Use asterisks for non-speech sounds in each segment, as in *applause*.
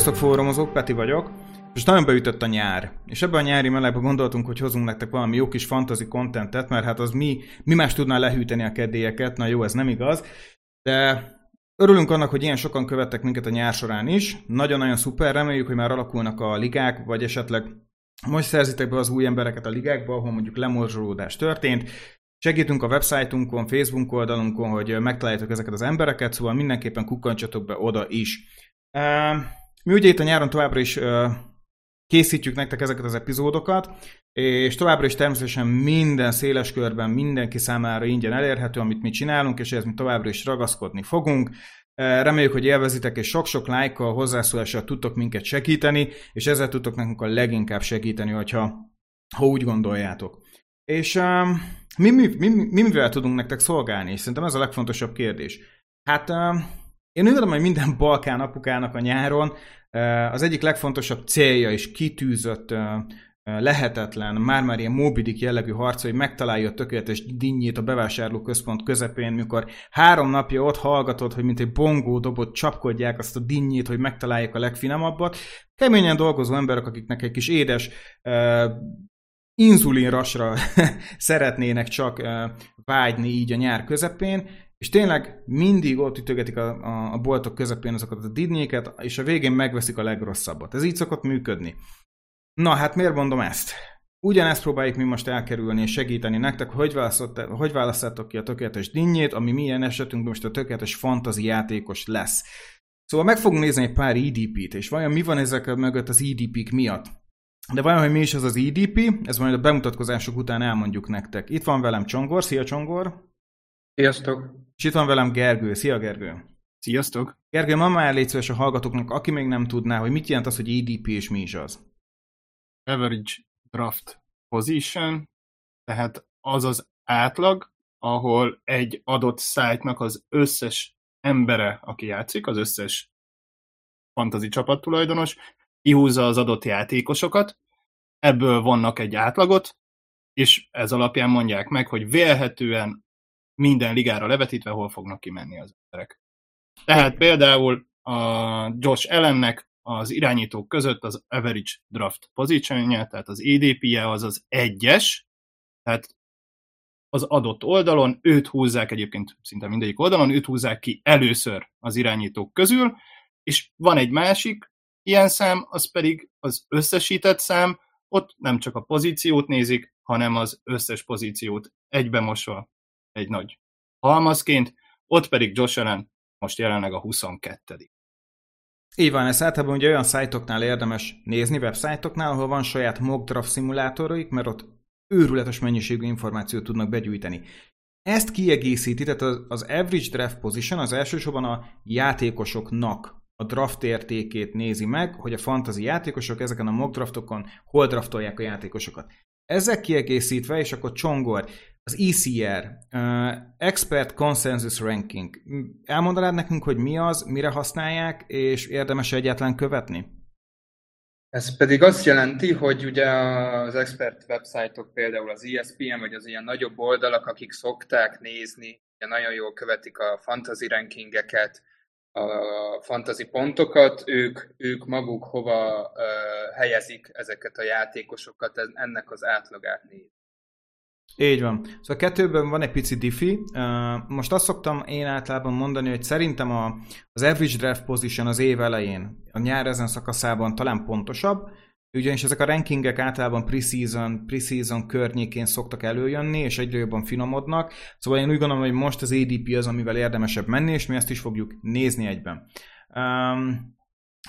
Sziasztok fórumozók, Peti vagyok. És nagyon beütött a nyár. És ebben a nyári melegben gondoltunk, hogy hozunk nektek valami jó kis fantasy contentet, mert hát az mi, mi más tudná lehűteni a kedélyeket, na jó, ez nem igaz. De örülünk annak, hogy ilyen sokan követtek minket a nyár során is. Nagyon-nagyon szuper, reméljük, hogy már alakulnak a ligák, vagy esetleg most szerzitek be az új embereket a ligákba, ahol mondjuk lemorzsolódás történt. Segítünk a websájtunkon, Facebook oldalunkon, hogy megtaláljátok ezeket az embereket, szóval mindenképpen kukkantsatok be oda is. Mi ugye itt a nyáron továbbra is készítjük nektek ezeket az epizódokat, és továbbra is természetesen minden széles körben mindenki számára ingyen elérhető, amit mi csinálunk, és ehhez mi továbbra is ragaszkodni fogunk. Reméljük, hogy élvezitek, és sok-sok lájkkal, hozzászólással tudtok minket segíteni, és ezzel tudtok nekünk a leginkább segíteni, hogyha ha úgy gondoljátok. És uh, mi, mi, mi, mi mivel tudunk nektek szolgálni? És szerintem ez a legfontosabb kérdés. Hát uh, én úgy hogy minden *laughs* balkán apukának a nyáron az egyik legfontosabb célja és kitűzött lehetetlen, már-már ilyen mobidik jellegű harc, hogy megtalálja a tökéletes dinnyét a bevásárlóközpont közepén, mikor három napja ott hallgatod, hogy mint egy bongó dobot csapkodják azt a dinnyét, hogy megtalálják a legfinomabbat. Keményen dolgozó emberek, akiknek egy kis édes uh, inzulinrasra *laughs* szeretnének csak uh, vágyni így a nyár közepén, és tényleg mindig ott ütögetik a, a, a boltok közepén azokat a didnyéket, és a végén megveszik a legrosszabbat. Ez így szokott működni. Na, hát miért mondom ezt? Ugyanezt próbáljuk mi most elkerülni és segíteni nektek, hogy, hogy választjátok ki a tökéletes dinnyét, ami milyen esetünkben most a tökéletes fantazi játékos lesz. Szóval meg fogunk nézni egy pár EDP-t, és vajon mi van ezek mögött az EDP-k miatt. De vajon, hogy mi is az az EDP, ez majd a bemutatkozások után elmondjuk nektek. Itt van velem Csongor, szia Csongor! Sziasztok! És itt van velem Gergő. Szia Gergő! Sziasztok! Gergő, ma már légy szíves a hallgatóknak, aki még nem tudná, hogy mit jelent az, hogy EDP és mi is az. Average Draft Position, tehát az az átlag, ahol egy adott szájtnak az összes embere, aki játszik, az összes fantazi csapattulajdonos, kihúzza az adott játékosokat, ebből vannak egy átlagot, és ez alapján mondják meg, hogy vélhetően minden ligára levetítve hol fognak kimenni az emberek. Tehát például a Josh Allennek az irányítók között az average draft position tehát az EDP-je az az egyes, tehát az adott oldalon, őt húzzák egyébként szinte mindegyik oldalon, őt húzzák ki először az irányítók közül, és van egy másik ilyen szám, az pedig az összesített szám, ott nem csak a pozíciót nézik, hanem az összes pozíciót egybe mosva egy nagy halmazként, ott pedig Josh Allen most jelenleg a 22 így van, ez általában ugye olyan szájtoknál érdemes nézni, websájtoknál, ahol van saját mock draft szimulátoraik, mert ott őrületes mennyiségű információt tudnak begyűjteni. Ezt kiegészíti, tehát az, average draft position az elsősorban a játékosoknak a draft értékét nézi meg, hogy a fantasy játékosok ezeken a mock draftokon hol draftolják a játékosokat. Ezek kiegészítve, és akkor Csongor, az ECR, uh, Expert Consensus Ranking. Elmondanád nekünk, hogy mi az, mire használják, és érdemes egyáltalán követni? Ez pedig azt jelenti, hogy ugye az expert websájtok, például az ESPN, vagy az ilyen nagyobb oldalak, akik szokták nézni, ugye nagyon jól követik a fantasy rankingeket, a fantasy pontokat, ők, ők maguk hova uh, helyezik ezeket a játékosokat, ennek az átlagát nézik. Így van. Szóval kettőben van egy pici diffi. Most azt szoktam én általában mondani, hogy szerintem a, az average draft position az év elején, a nyár ezen szakaszában talán pontosabb, ugyanis ezek a rankingek általában preseason, preseason környékén szoktak előjönni, és egyre jobban finomodnak. Szóval én úgy gondolom, hogy most az ADP az, amivel érdemesebb menni, és mi ezt is fogjuk nézni egyben.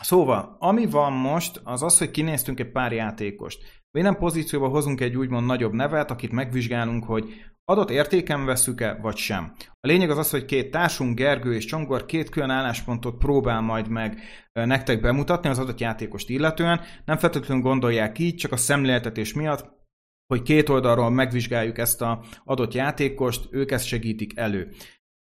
Szóval, ami van most, az az, hogy kinéztünk egy pár játékost. Minden pozícióba hozunk egy úgymond nagyobb nevet, akit megvizsgálunk, hogy adott értéken veszük-e, vagy sem. A lényeg az az, hogy két társunk, Gergő és Csongor két külön álláspontot próbál majd meg nektek bemutatni az adott játékost illetően. Nem feltétlenül gondolják így, csak a szemléltetés miatt, hogy két oldalról megvizsgáljuk ezt a adott játékost, ők ezt segítik elő.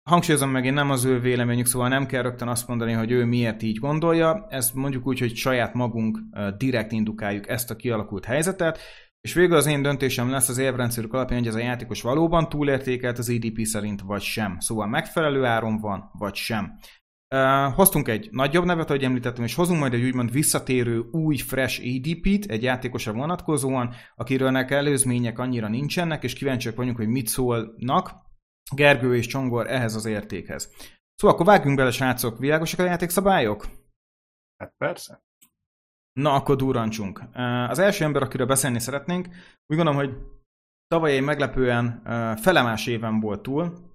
Hangsúlyozom meg, én nem az ő véleményük, szóval nem kell rögtön azt mondani, hogy ő miért így gondolja, ezt mondjuk úgy, hogy saját magunk direkt indukáljuk ezt a kialakult helyzetet, és végül az én döntésem lesz az érvrendszerük alapján, hogy ez a játékos valóban túlértékelt az EDP szerint, vagy sem. Szóval megfelelő áron van, vagy sem. Uh, hoztunk egy nagyobb nevet, ahogy említettem, és hozunk majd egy úgymond visszatérő új fresh ADP-t, egy játékosra vonatkozóan, akiről nek előzmények annyira nincsenek, és kíváncsiak vagyunk, hogy mit szólnak Gergő és Csongor ehhez az értékhez. Szóval akkor vágjunk bele, srácok, világosak a játékszabályok? Hát persze. Na, akkor durrancsunk. Az első ember, akiről beszélni szeretnénk, úgy gondolom, hogy tavaly egy meglepően felemás éven volt túl,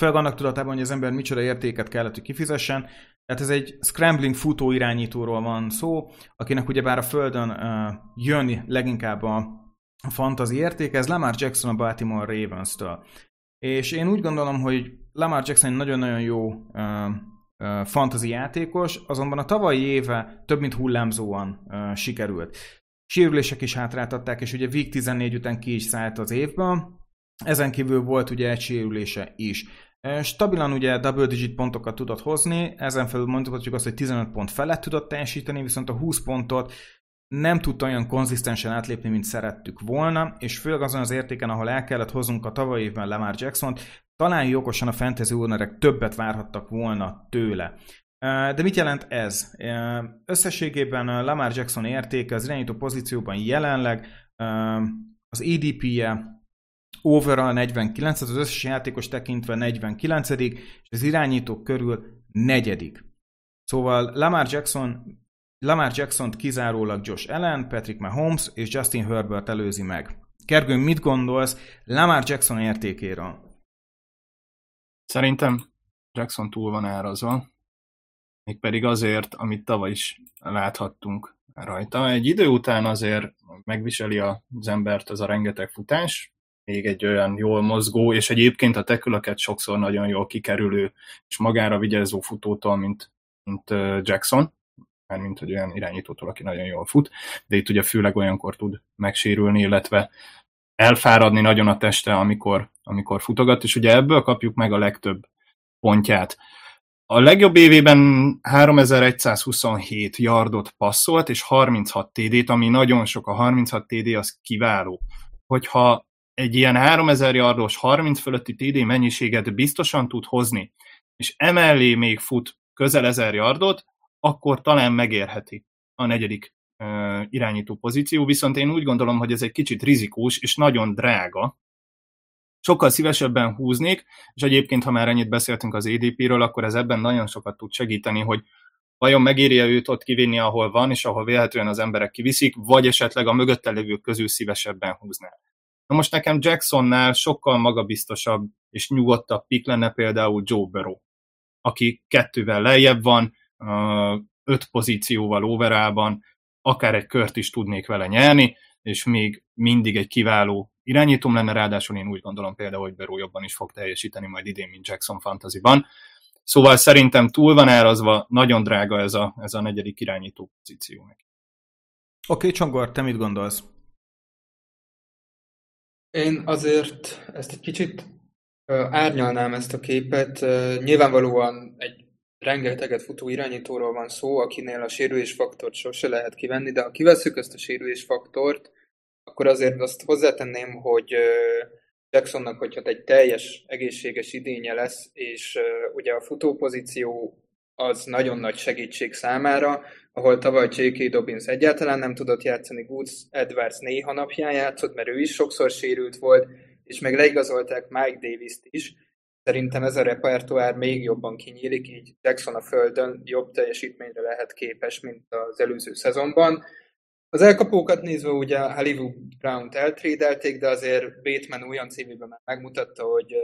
főleg annak tudatában, hogy az ember micsoda értéket kellett, hogy kifizessen. Tehát ez egy scrambling futó irányítóról van szó, akinek ugyebár a földön uh, jön leginkább a fantasy érték, ez Lamar Jackson a Baltimore Ravens-től. És én úgy gondolom, hogy Lamar Jackson nagyon-nagyon jó fantasy játékos, azonban a tavalyi éve több mint hullámzóan sikerült. Sérülések is hátráltatták, és ugye Week 14 után ki is szállt az évben. Ezen kívül volt ugye egy sérülése is. Stabilan ugye double digit pontokat tudott hozni, ezen felül mondhatjuk azt, hogy 15 pont felett tudott teljesíteni, viszont a 20 pontot nem tudta olyan konzisztensen átlépni, mint szerettük volna, és főleg azon az értéken, ahol el kellett hoznunk a tavaly évben Lamar Jackson-t, talán jogosan a fantasy ownerek többet várhattak volna tőle. De mit jelent ez? Összességében Lamar Jackson értéke az irányító pozícióban jelenleg az ADP-je overall 49, tehát az összes játékos tekintve 49 és az irányítók körül negyedik. Szóval Lamar Jackson Lamar Jackson-t kizárólag Josh Allen, Patrick Mahomes és Justin Herbert előzi meg. Kergő, mit gondolsz Lamar Jackson értékéről? Szerintem Jackson túl van árazva, mégpedig azért, amit tavaly is láthattunk rajta. Egy idő után azért megviseli az embert az a rengeteg futás, még egy olyan jól mozgó, és egyébként a tekülöket sokszor nagyon jól kikerülő, és magára vigyázó futótól, mint, mint Jackson, mint hogy olyan irányítótól, aki nagyon jól fut, de itt ugye főleg olyankor tud megsérülni, illetve elfáradni nagyon a teste, amikor, amikor futogat, és ugye ebből kapjuk meg a legtöbb pontját. A legjobb évében 3127 yardot passzolt, és 36 TD-t, ami nagyon sok, a 36 TD az kiváló. Hogyha egy ilyen 3000 yardos 30 fölötti TD mennyiséget biztosan tud hozni, és emellé még fut közel 1000 yardot, akkor talán megérheti a negyedik irányító pozíció, viszont én úgy gondolom, hogy ez egy kicsit rizikós és nagyon drága. Sokkal szívesebben húznék, és egyébként, ha már ennyit beszéltünk az EDP-ről, akkor ez ebben nagyon sokat tud segíteni, hogy vajon megéri őt ott kivinni, ahol van, és ahol véletlenül az emberek kiviszik, vagy esetleg a mögötte lévők közül szívesebben húznál. Na most nekem Jacksonnál sokkal magabiztosabb és nyugodtabb pick lenne például Joe Burrow, aki kettővel lejjebb van, öt pozícióval overában, akár egy kört is tudnék vele nyerni, és még mindig egy kiváló irányítom lenne, ráadásul én úgy gondolom például, hogy Burrow jobban is fog teljesíteni majd idén, mint Jackson Fantasy-ban. Szóval szerintem túl van árazva, nagyon drága ez a, ez a negyedik irányító pozíció. Oké, okay, Csongor, te mit gondolsz? Én azért ezt egy kicsit árnyalnám ezt a képet. Nyilvánvalóan egy rengeteget futó irányítóról van szó, akinél a sérülésfaktort sose lehet kivenni, de ha kiveszük ezt a sérülésfaktort, akkor azért azt hozzátenném, hogy Jacksonnak, hogyha egy teljes egészséges idénye lesz, és ugye a futópozíció az nagyon nagy segítség számára, ahol tavaly J.K. Dobbins egyáltalán nem tudott játszani, Woods Edwards néha napján játszott, mert ő is sokszor sérült volt, és meg leigazolták Mike Davis-t is. Szerintem ez a repertoár még jobban kinyílik, így Jackson a földön jobb teljesítményre lehet képes, mint az előző szezonban. Az elkapókat nézve ugye Hollywood Brown-t eltrédelték, de azért Bateman olyan már megmutatta, hogy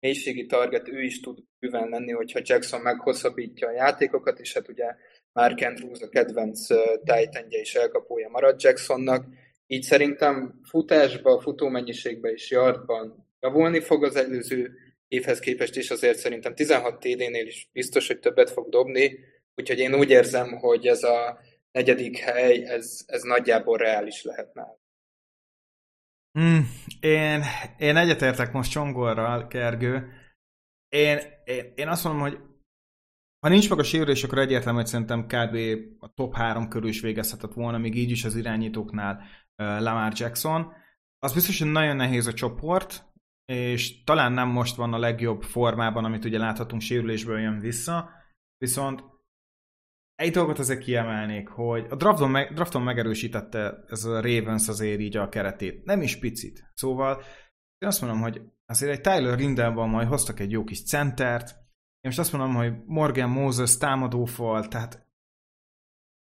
mélységi target ő is tud bőven lenni, hogyha Jackson meghosszabbítja a játékokat, és hát ugye Mark Andrews a kedvenc tájtendje és elkapója marad Jacksonnak. Így szerintem futásba, futómennyiségbe és yardban javulni fog az előző évhez képest is, azért szerintem 16 TD-nél is biztos, hogy többet fog dobni, úgyhogy én úgy érzem, hogy ez a negyedik hely, ez, ez nagyjából reális lehetne. Mm, én, én egyetértek most Csongorral, Kergő. Én, én, én azt mondom, hogy ha nincs meg a sérülés, akkor egyértelmű, hogy szerintem kb. a top 3 körül is végezhetett volna, még így is az irányítóknál uh, Lamar Jackson. Az biztos, hogy nagyon nehéz a csoport, és talán nem most van a legjobb formában, amit ugye láthatunk, sérülésből jön vissza. Viszont egy dolgot azért kiemelnék, hogy a drafton, meg, drafton megerősítette ez a Ravens azért így a keretét. Nem is picit. Szóval én azt mondom, hogy azért egy Tyler Rindelban majd hoztak egy jó kis centert, én most azt mondom, hogy Morgan Moses támadófal, tehát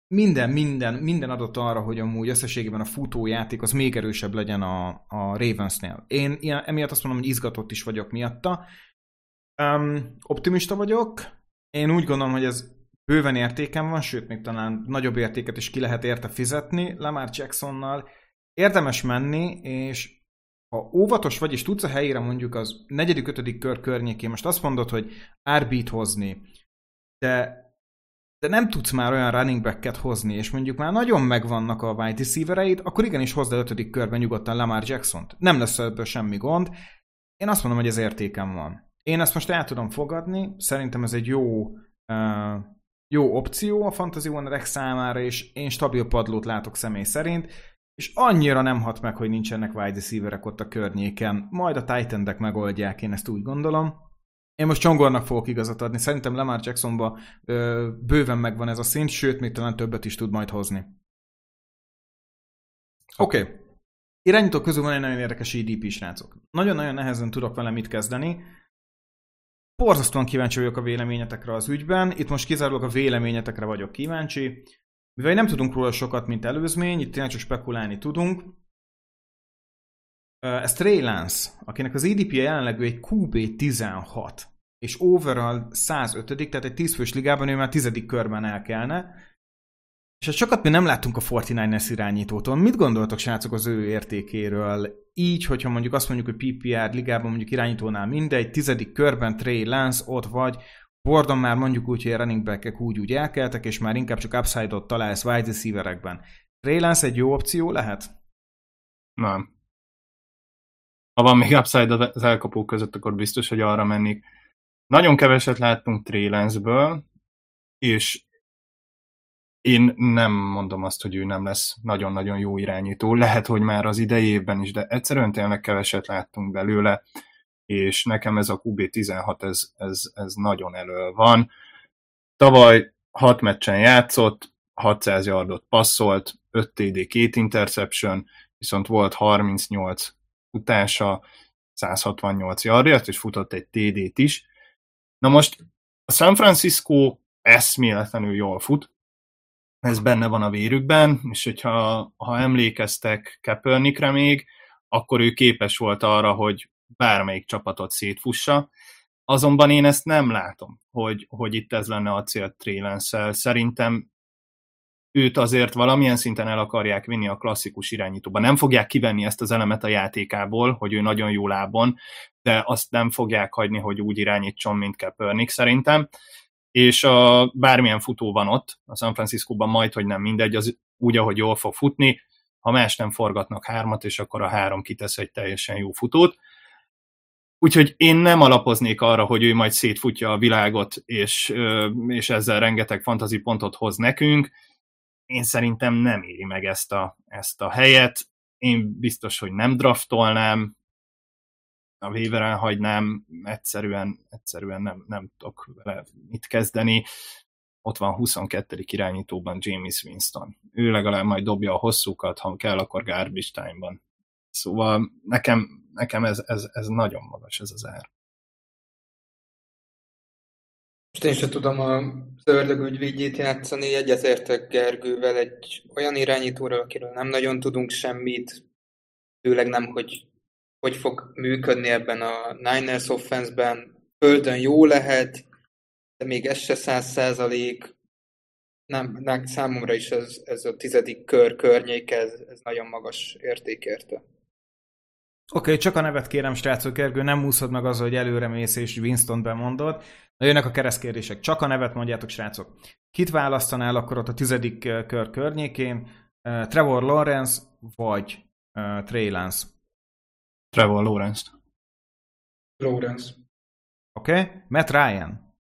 minden, minden, minden adott arra, hogy amúgy összességében a futójáték az még erősebb legyen a, a Ravensnél. Én ilyen, emiatt azt mondom, hogy izgatott is vagyok miatta. Um, optimista vagyok. Én úgy gondolom, hogy ez bőven értéken van, sőt, még talán nagyobb értéket is ki lehet érte fizetni Lamar Jacksonnal. Érdemes menni, és ha óvatos vagy, és tudsz a helyére mondjuk az negyedik, ötödik kör környékén, most azt mondod, hogy RB-t hozni, de de nem tudsz már olyan running back hozni, és mondjuk már nagyon megvannak a wide receivereid, akkor igenis hozd el ötödik körben nyugodtan Lamar Jackson-t. Nem lesz ebből semmi gond. Én azt mondom, hogy ez értékem van. Én ezt most el tudom fogadni, szerintem ez egy jó, uh, jó opció a Fantasy One számára, és én stabil padlót látok személy szerint, és annyira nem hat meg, hogy nincsenek wide receiverek ott a környéken. Majd a titan megoldják, én ezt úgy gondolom. Én most Csongornak fogok igazat adni. Szerintem Lamar Jacksonba ö, bőven megvan ez a szint, sőt, még talán többet is tud majd hozni. Oké. Okay. Irányító közül van egy nagyon érdekes IDP, srácok. Nagyon-nagyon nehezen tudok vele mit kezdeni. Borzasztóan kíváncsi vagyok a véleményetekre az ügyben. Itt most kizárólag a véleményetekre vagyok kíváncsi. Mivel nem tudunk róla sokat, mint előzmény, itt tényleg csak spekulálni tudunk. Ez Trey Lance, akinek az EDP-je jelenleg egy QB16, és overall 105 tehát egy 10 fős ligában ő már 10 körben elkelne. És hát sokat mi nem láttunk a 49ers irányítótól. Mit gondoltok, srácok, az ő értékéről? Így, hogyha mondjuk azt mondjuk, hogy PPR ligában mondjuk irányítónál mindegy, tizedik körben Trey Lance ott vagy, Bordon már mondjuk úgy, hogy a running back úgy úgy elkeltek, és már inkább csak upside-ot találsz wide receiverekben. Trey Lance egy jó opció lehet? Nem. Ha van még upside az elkapók között, akkor biztos, hogy arra mennék. Nagyon keveset láttunk Trey Lance-ből, és én nem mondom azt, hogy ő nem lesz nagyon-nagyon jó irányító. Lehet, hogy már az idejében is, de egyszerűen tényleg keveset láttunk belőle és nekem ez a QB16, ez, ez, ez nagyon elő van. Tavaly 6 meccsen játszott, 600 yardot passzolt, 5 TD, 2 interception, viszont volt 38 futása, 168 yardért, és futott egy TD-t is. Na most a San Francisco eszméletlenül jól fut, ez benne van a vérükben, és hogyha ha emlékeztek Kaepernickre még, akkor ő képes volt arra, hogy bármelyik csapatot szétfussa. Azonban én ezt nem látom, hogy, hogy itt ez lenne a cél Trélenszel. Szerintem őt azért valamilyen szinten el akarják vinni a klasszikus irányítóba. Nem fogják kivenni ezt az elemet a játékából, hogy ő nagyon jó lábon, de azt nem fogják hagyni, hogy úgy irányítson, mint Kaepernick szerintem. És a, bármilyen futó van ott, a San Francisco-ban majd, hogy nem mindegy, az úgy, ahogy jól fog futni, ha más nem forgatnak hármat, és akkor a három kitesz egy teljesen jó futót. Úgyhogy én nem alapoznék arra, hogy ő majd szétfutja a világot, és, és ezzel rengeteg fantazi pontot hoz nekünk. Én szerintem nem éri meg ezt a, ezt a helyet. Én biztos, hogy nem draftolnám, a waveren hagynám, egyszerűen, egyszerűen nem, nem tudok vele mit kezdeni. Ott van 22. irányítóban James Winston. Ő legalább majd dobja a hosszúkat, ha kell, akkor garbage time-ban. Szóval nekem nekem ez, ez, ez nagyon magas ez az ár. Most én sem tudom a ördög ügyvédjét játszani, egyetértek Gergővel egy olyan irányítóról, akiről nem nagyon tudunk semmit, főleg nem, hogy hogy fog működni ebben a Niners offense-ben. Földön jó lehet, de még ez se száz százalék. Nem, nem, számomra is ez, ez a tizedik kör környék, ez, ez nagyon magas értékérte. Oké, okay, csak a nevet kérem, srácok, Gergő, nem úszod meg az, hogy előre mész és Winston bemondod. Na jönnek a keresztkérdések. Csak a nevet mondjátok, srácok. Kit választanál akkor ott a tizedik kör környékén? Trevor Lawrence vagy Trey Lance? Trevor Lawrence. Lawrence. Oké. Okay. Matt Ryan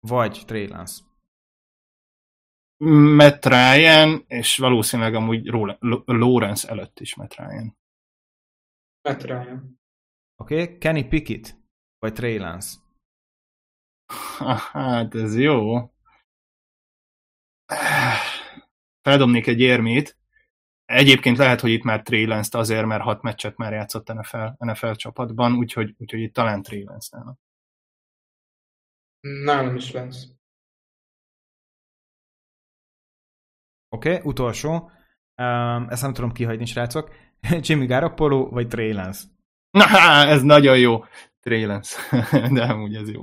vagy Trey Lance? Matt Ryan, és valószínűleg amúgy Lawrence előtt is Matt Ryan. Matt Ryan. Oké, okay. Kenny Pickett, vagy Trey Lance? Hát ez jó. feldobnék egy érmét, Egyébként lehet, hogy itt már Trey azért, mert hat meccset már játszott NFL, NFL csapatban, úgyhogy, úgyhogy itt talán Trey Lance nála. Nálam is Lance. Oké, okay, utolsó. Um, ezt nem tudom kihagyni, srácok. *laughs* Jimmy Garoppolo vagy Trey Lance? Na, ez nagyon jó. Trey Lance. *laughs* De amúgy ez jó.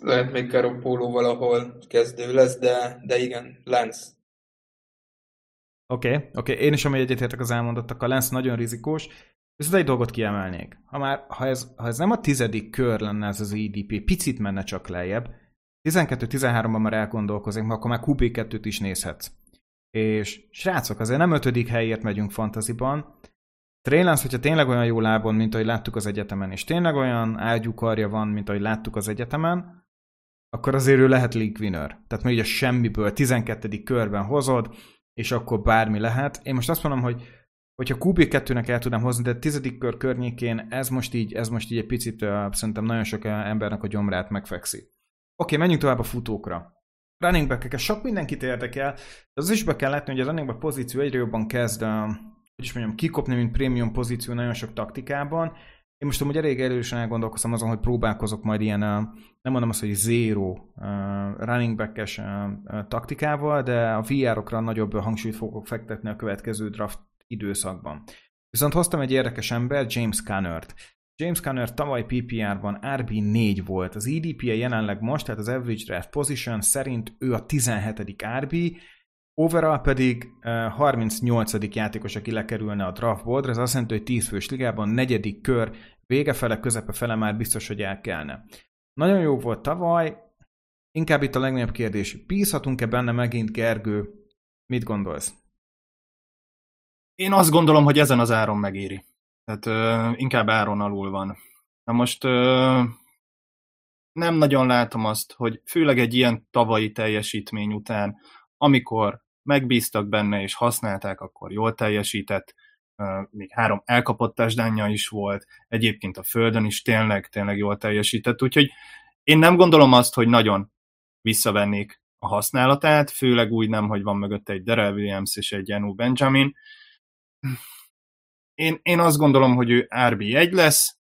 Lehet még Garoppolo valahol kezdő lesz, de, de igen, Lance. Oké, okay, oké. Okay. Én is amely egyetértek az elmondottakkal, Lance nagyon rizikós, viszont egy dolgot kiemelnék. Ha már, ha ez, ha ez nem a tizedik kör lenne ez az EDP, picit menne csak lejjebb, 12-13-ban már elgondolkozik, mert akkor már QB2-t is nézhetsz. És srácok, azért nem ötödik helyért megyünk fantaziban. Trey Lance, hogyha tényleg olyan jó lábon, mint ahogy láttuk az egyetemen, és tényleg olyan ágyúkarja van, mint ahogy láttuk az egyetemen, akkor azért ő lehet league winner. Tehát még a semmiből 12. körben hozod, és akkor bármi lehet. Én most azt mondom, hogy hogyha QB2-nek el tudnám hozni, de tizedik kör környékén ez most így, ez most így egy picit uh, szerintem nagyon sok embernek a gyomrát megfekszi. Oké, menjünk tovább a futókra. Running back sok mindenkit érdekel, de az is be kell látni, hogy a running back pozíció egyre jobban kezd, is mondjam, kikopni, mint prémium pozíció nagyon sok taktikában. Én most amúgy elég erősen elgondolkoztam azon, hogy próbálkozok majd ilyen, nem mondom azt, hogy zero running back-es taktikával, de a VR-okra nagyobb hangsúlyt fogok fektetni a következő draft időszakban. Viszont hoztam egy érdekes ember, James Conner-t. James Conner tavaly PPR-ban RB4 volt. Az EDP-je jelenleg most, tehát az Average Draft Position szerint ő a 17. RB, overall pedig 38. játékos, aki lekerülne a draftboardra, ez azt jelenti, hogy 10 fős ligában negyedik kör, vége fele, közepe fele már biztos, hogy elkelne. Nagyon jó volt tavaly, inkább itt a legnagyobb kérdés, bízhatunk-e benne megint Gergő? Mit gondolsz? Én azt gondolom, hogy ezen az áron megéri. Tehát ö, inkább áron alul van. Na most ö, nem nagyon látom azt, hogy főleg egy ilyen tavalyi teljesítmény után, amikor megbíztak benne és használták, akkor jól teljesített, még három elkapott tásdánja is volt, egyébként a földön is tényleg, tényleg jól teljesített, úgyhogy én nem gondolom azt, hogy nagyon visszavennék a használatát, főleg úgy nem, hogy van mögötte egy Darrell Williams és egy Janu Benjamin, én, én azt gondolom, hogy ő RB1 lesz,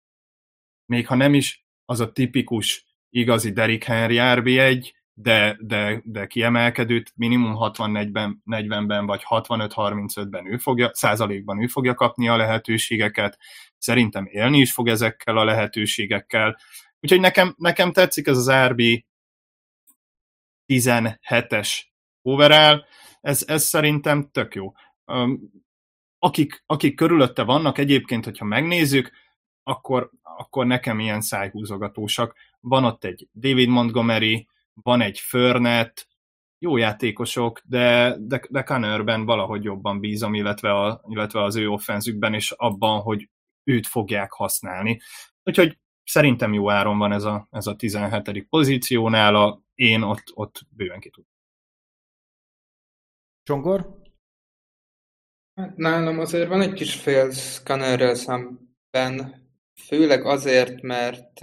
még ha nem is az a tipikus igazi Derrick Henry RB1, de, de, de kiemelkedőt minimum 60-40-ben 40 vagy 65-35-ben ő fogja, százalékban ő fogja kapni a lehetőségeket. Szerintem élni is fog ezekkel a lehetőségekkel. Úgyhogy nekem, nekem tetszik ez az RB 17-es overall, ez, ez szerintem tök jó akik, akik körülötte vannak, egyébként, hogyha megnézzük, akkor, akkor nekem ilyen szájhúzogatósak. Van ott egy David Montgomery, van egy Förnet, jó játékosok, de, de, de Connerben valahogy jobban bízom, illetve, a, illetve az ő offenzükben, és abban, hogy őt fogják használni. Úgyhogy szerintem jó áron van ez a, ez a 17. pozíciónál, a, én ott, ott bőven ki tudom. Csongor? Hát nálam azért van egy kis fél szkannerrel szemben, főleg azért, mert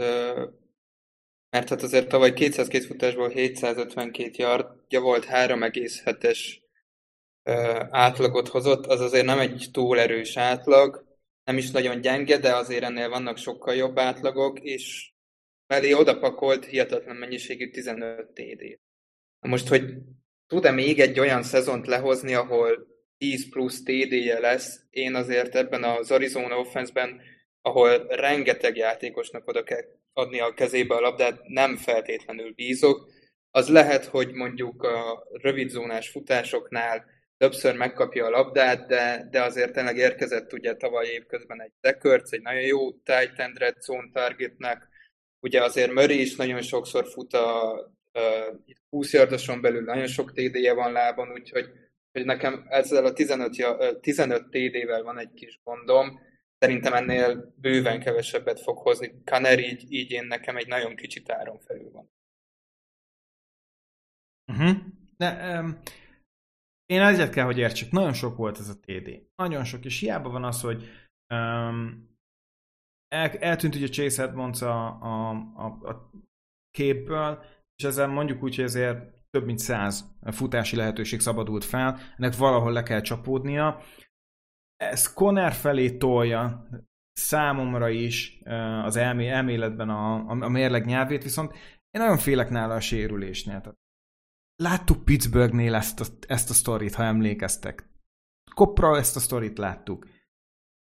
mert hát azért tavaly 202 futásból 752 yardja volt, 3,7-es átlagot hozott, az azért nem egy túl erős átlag, nem is nagyon gyenge, de azért ennél vannak sokkal jobb átlagok, és mellé odapakolt hihetetlen mennyiségű 15 TD. Most, hogy tud-e még egy olyan szezont lehozni, ahol 10 plusz TD-je lesz, én azért ebben az Arizona offense-ben, ahol rengeteg játékosnak oda kell adni a kezébe a labdát, nem feltétlenül bízok. Az lehet, hogy mondjuk a rövidzónás futásoknál többször megkapja a labdát, de, de azért tényleg érkezett ugye tavaly évközben egy Dekörc, egy nagyon jó tight end red zone targetnek, ugye azért Murray is nagyon sokszor fut a, a 20 yardoson belül, nagyon sok TD-je van lábon, úgyhogy hogy nekem ezzel a 15, 15 TD-vel van egy kis gondom, szerintem ennél bőven kevesebbet fog hozni. Kaner így, így én nekem egy nagyon kicsit áron felül van. Uh-huh. De, um, én egyet kell, hogy értsük, nagyon sok volt ez a TD. Nagyon sok, és hiába van az, hogy um, el, eltűnt ugye Chase Edmonds a, a, a, a képből, és ezzel mondjuk úgy, hogy ezért több mint száz futási lehetőség szabadult fel, ennek valahol le kell csapódnia. Ez Conner felé tolja számomra is az elmé, elméletben a, a mérleg nyelvét, viszont én nagyon félek nála a sérülésnél. Tehát láttuk Pittsburghnél ezt a, ezt a sztorit, ha emlékeztek. Kopra ezt a sztorit láttuk.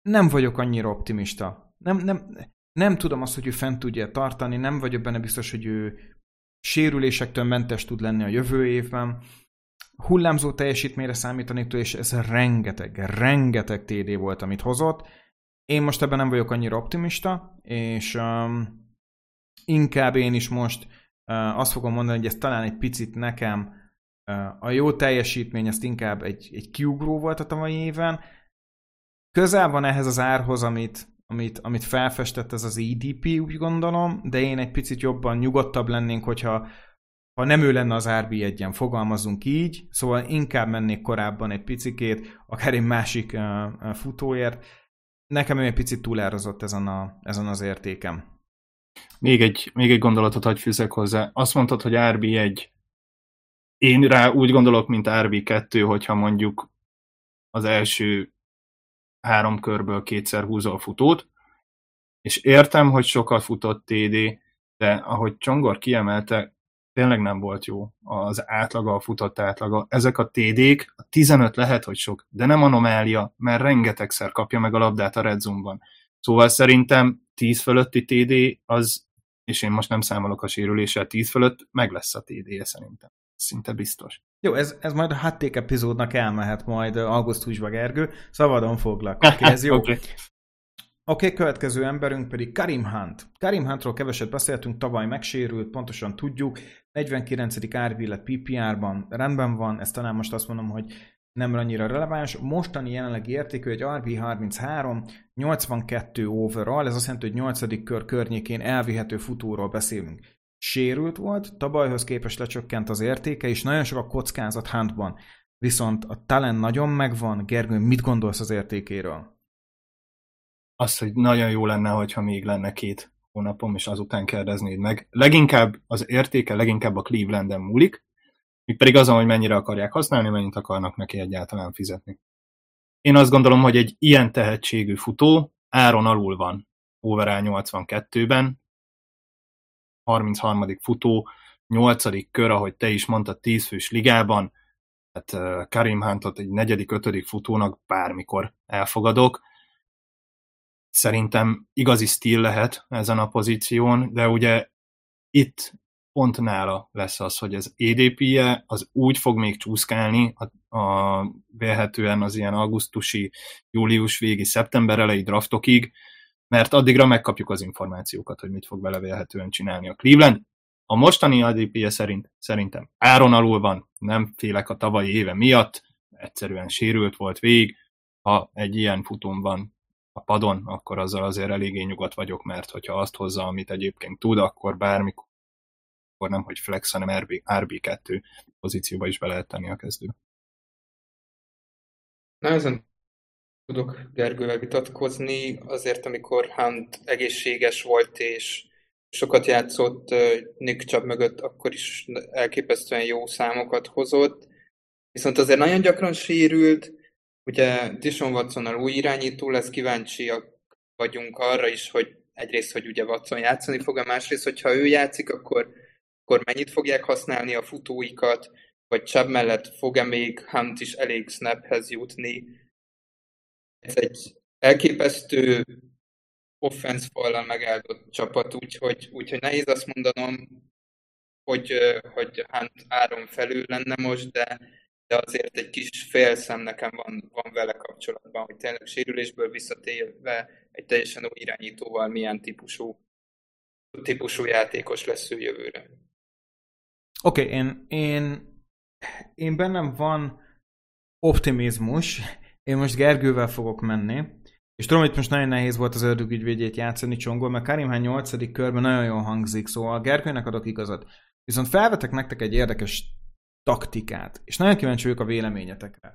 Nem vagyok annyira optimista. Nem, nem, nem tudom azt, hogy ő fent tudja tartani, nem vagyok benne biztos, hogy ő sérülésektől mentes tud lenni a jövő évben. Hullámzó teljesítményre számítanék tőle, és ez rengeteg, rengeteg TD volt, amit hozott. Én most ebben nem vagyok annyira optimista, és um, inkább én is most uh, azt fogom mondani, hogy ez talán egy picit nekem uh, a jó teljesítmény, ezt inkább egy, egy kiugró volt a tavalyi éven. Közel van ehhez az árhoz, amit, amit, amit felfestett ez az EDP, úgy gondolom, de én egy picit jobban nyugodtabb lennénk, hogyha ha nem ő lenne az rb egyen, fogalmazunk így, szóval inkább mennék korábban egy picikét, akár egy másik uh, futóért. Nekem ő egy picit túlárazott ezen, a, ezen az értékem. Még egy, még egy gondolatot hagy fűzek hozzá. Azt mondtad, hogy RB1. Én rá úgy gondolok, mint RB2, hogyha mondjuk az első három körből kétszer húzol a futót, és értem, hogy sokat futott TD, de ahogy Csongor kiemelte, tényleg nem volt jó az átlaga, a futott átlaga. Ezek a TD-k, a 15 lehet, hogy sok, de nem anomália, mert rengetegszer kapja meg a labdát a Red Zone-ban. Szóval szerintem 10 fölötti TD az, és én most nem számolok a sérüléssel 10 fölött, meg lesz a TD-je szerintem. Szinte biztos. Jó, ez, ez majd a hatték epizódnak elmehet majd augusztusban, Gergő. Szabadon foglak. Okay, ez jó. *laughs* okay. Oké, okay, következő emberünk pedig Karim Hunt. Karim Huntról keveset beszéltünk, tavaly megsérült, pontosan tudjuk. 49. RB lett PPR-ban, rendben van, ezt talán most azt mondom, hogy nem annyira releváns. Mostani jelenlegi értékű egy RB33, 82 overall, ez azt jelenti, hogy 8. kör környékén elvihető futóról beszélünk. Sérült volt, tavalyhoz képest lecsökkent az értéke, és nagyon sok a kockázat Huntban. Viszont a talent nagyon megvan. Gergő, mit gondolsz az értékéről? Azt, hogy nagyon jó lenne, hogyha még lenne két hónapom, és azután kérdeznéd meg. Leginkább az értéke leginkább a Clevelanden múlik, míg pedig azon, hogy mennyire akarják használni, mennyit akarnak neki egyáltalán fizetni. Én azt gondolom, hogy egy ilyen tehetségű futó áron alul van overall 82-ben, 33. futó, 8. kör, ahogy te is mondtad, 10 fős ligában, tehát Karim Huntot egy negyedik, ötödik futónak bármikor elfogadok. Szerintem igazi stíl lehet ezen a pozíción, de ugye itt pont nála lesz az, hogy az EDP-je az úgy fog még csúszkálni, a, a, vélhetően az ilyen augusztusi, július végi, szeptember elejé draftokig, mert addigra megkapjuk az információkat, hogy mit fog vele vélhetően csinálni a Cleveland. A mostani ADP-je szerint szerintem áron alul van, nem félek a tavalyi éve miatt, egyszerűen sérült volt végig, ha egy ilyen futón van a padon, akkor azzal azért eléggé nyugodt vagyok, mert hogyha azt hozza, amit egyébként tud, akkor bármikor nem, hogy flex, hanem RB, RB2 pozícióba is be lehet tenni a kezdő. Na ezen tudok Gergővel vitatkozni, azért amikor Hunt egészséges volt és sokat játszott Nick Chubb mögött, akkor is elképesztően jó számokat hozott. Viszont azért nagyon gyakran sérült, ugye Dishon Watsonnal új irányító lesz, kíváncsiak vagyunk arra is, hogy egyrészt, hogy ugye Watson játszani fog, a másrészt, hogyha ő játszik, akkor, akkor mennyit fogják használni a futóikat, vagy Chubb mellett fog-e még Hunt is elég snaphez jutni, ez egy elképesztő offense fallal megáldott csapat, úgyhogy, úgyhogy nehéz azt mondanom, hogy, hogy Hunt áron felül lenne most, de, de azért egy kis félszem nekem van, van vele kapcsolatban, hogy tényleg sérülésből visszatérve egy teljesen új irányítóval milyen típusú, típusú játékos lesz ő jövőre. Oké, okay, én, én, én bennem van optimizmus, én most Gergővel fogok menni, és tudom, hogy most nagyon nehéz volt az ördögügyvédjét játszani Csongol, mert Karim 8. körben nagyon jól hangzik, szóval Gergőnek adok igazat. Viszont felvetek nektek egy érdekes taktikát, és nagyon kíváncsi vagyok a véleményetekre.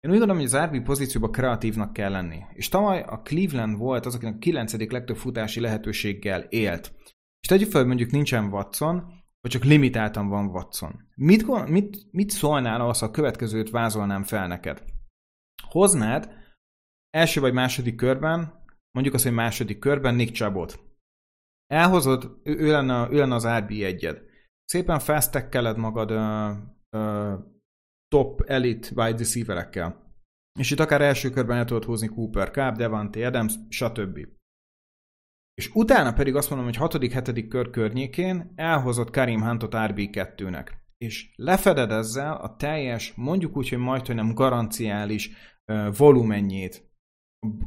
Én úgy gondolom, hogy az RB pozícióban kreatívnak kell lenni. És tavaly a Cleveland volt az, akinek a 9. legtöbb futási lehetőséggel élt. És tegyük fel, hogy mondjuk nincsen Watson, vagy csak limitáltan van Watson. Mit, mit, mit szólnál az, ha a következőt vázolnám fel neked? Hoznád első vagy második körben, mondjuk azt, hogy második körben Nick Chabot. Elhozod, ő, lenne, ő lenne az rb 1 Szépen felsztekkeled magad top elite wide receiverekkel. És itt akár első körben el tudod hozni Cooper Cup, Devante Adams, stb. És utána pedig azt mondom, hogy hatodik, hetedik kör környékén elhozott Karim Huntot RB2-nek. És lefeded ezzel a teljes, mondjuk úgy, hogy majd, hogy nem garanciális uh, volumenjét